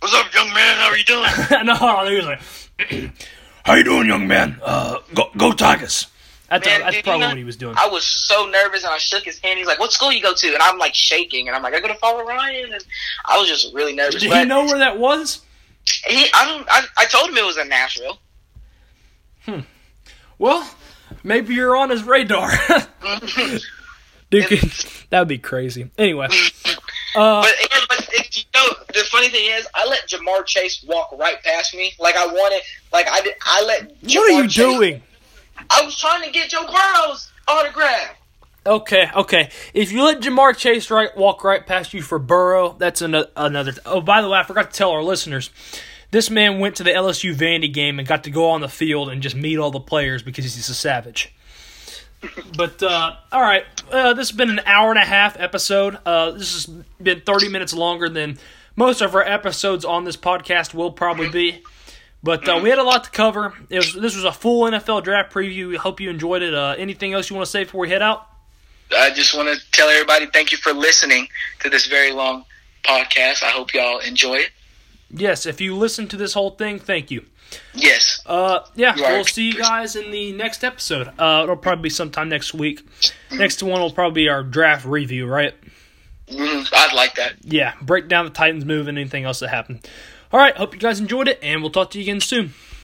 Speaker 2: "What's up, young man? How are you doing?"
Speaker 1: no, hold on. He was like, "How you doing, young man? Uh, go, go Tigers." That's,
Speaker 2: Man,
Speaker 1: that's
Speaker 2: you
Speaker 1: probably
Speaker 2: know-
Speaker 1: what he was doing.
Speaker 2: I was so nervous, and I shook his hand. He's like, "What school you go to?" And I'm like shaking, and I'm like, "I go to Father Ryan," and I was just really nervous.
Speaker 1: Did
Speaker 2: but
Speaker 1: he know where that was?
Speaker 2: He, I, don't, I, I told him it was in Nashville. Hmm.
Speaker 1: Well, maybe you're on his radar. Dude, that would be crazy. Anyway, uh,
Speaker 2: But, but if, you know, the funny thing is, I let Ja'Marr Chase walk right past me. Like I wanted, like I did. I let. Ja'Marr
Speaker 1: what are you
Speaker 2: Chase-
Speaker 1: doing?
Speaker 2: I was trying to get Joe Burrow's autograph.
Speaker 1: Okay, okay. If you let Ja'Marr Chase right walk right past you for Burrow, that's another. another oh, by the way, I forgot to tell our listeners. This man went to the LSU Vandy game and got to go on the field and just meet all the players because he's a savage. But uh, all right, uh, this has been an hour and a half episode. Uh, this has been thirty minutes longer than most of our episodes on this podcast will probably be. But uh, we had a lot to cover. It was, this was a full NFL draft preview. We hope you enjoyed it. Uh, anything else you want to say before we head out?
Speaker 2: I just want to tell everybody thank you for listening to this very long podcast. I hope y'all enjoy it.
Speaker 1: Yes, if you listen to this whole thing, thank you.
Speaker 2: Yes.
Speaker 1: Uh, yeah, we'll see you guys in the next episode. Uh, it'll probably be sometime next week. Next one will probably be our draft review, right?
Speaker 2: Mm, I'd like that.
Speaker 1: Yeah, break down the Titans move and anything else that happened. All right, hope you guys enjoyed it, and we'll talk to you again soon.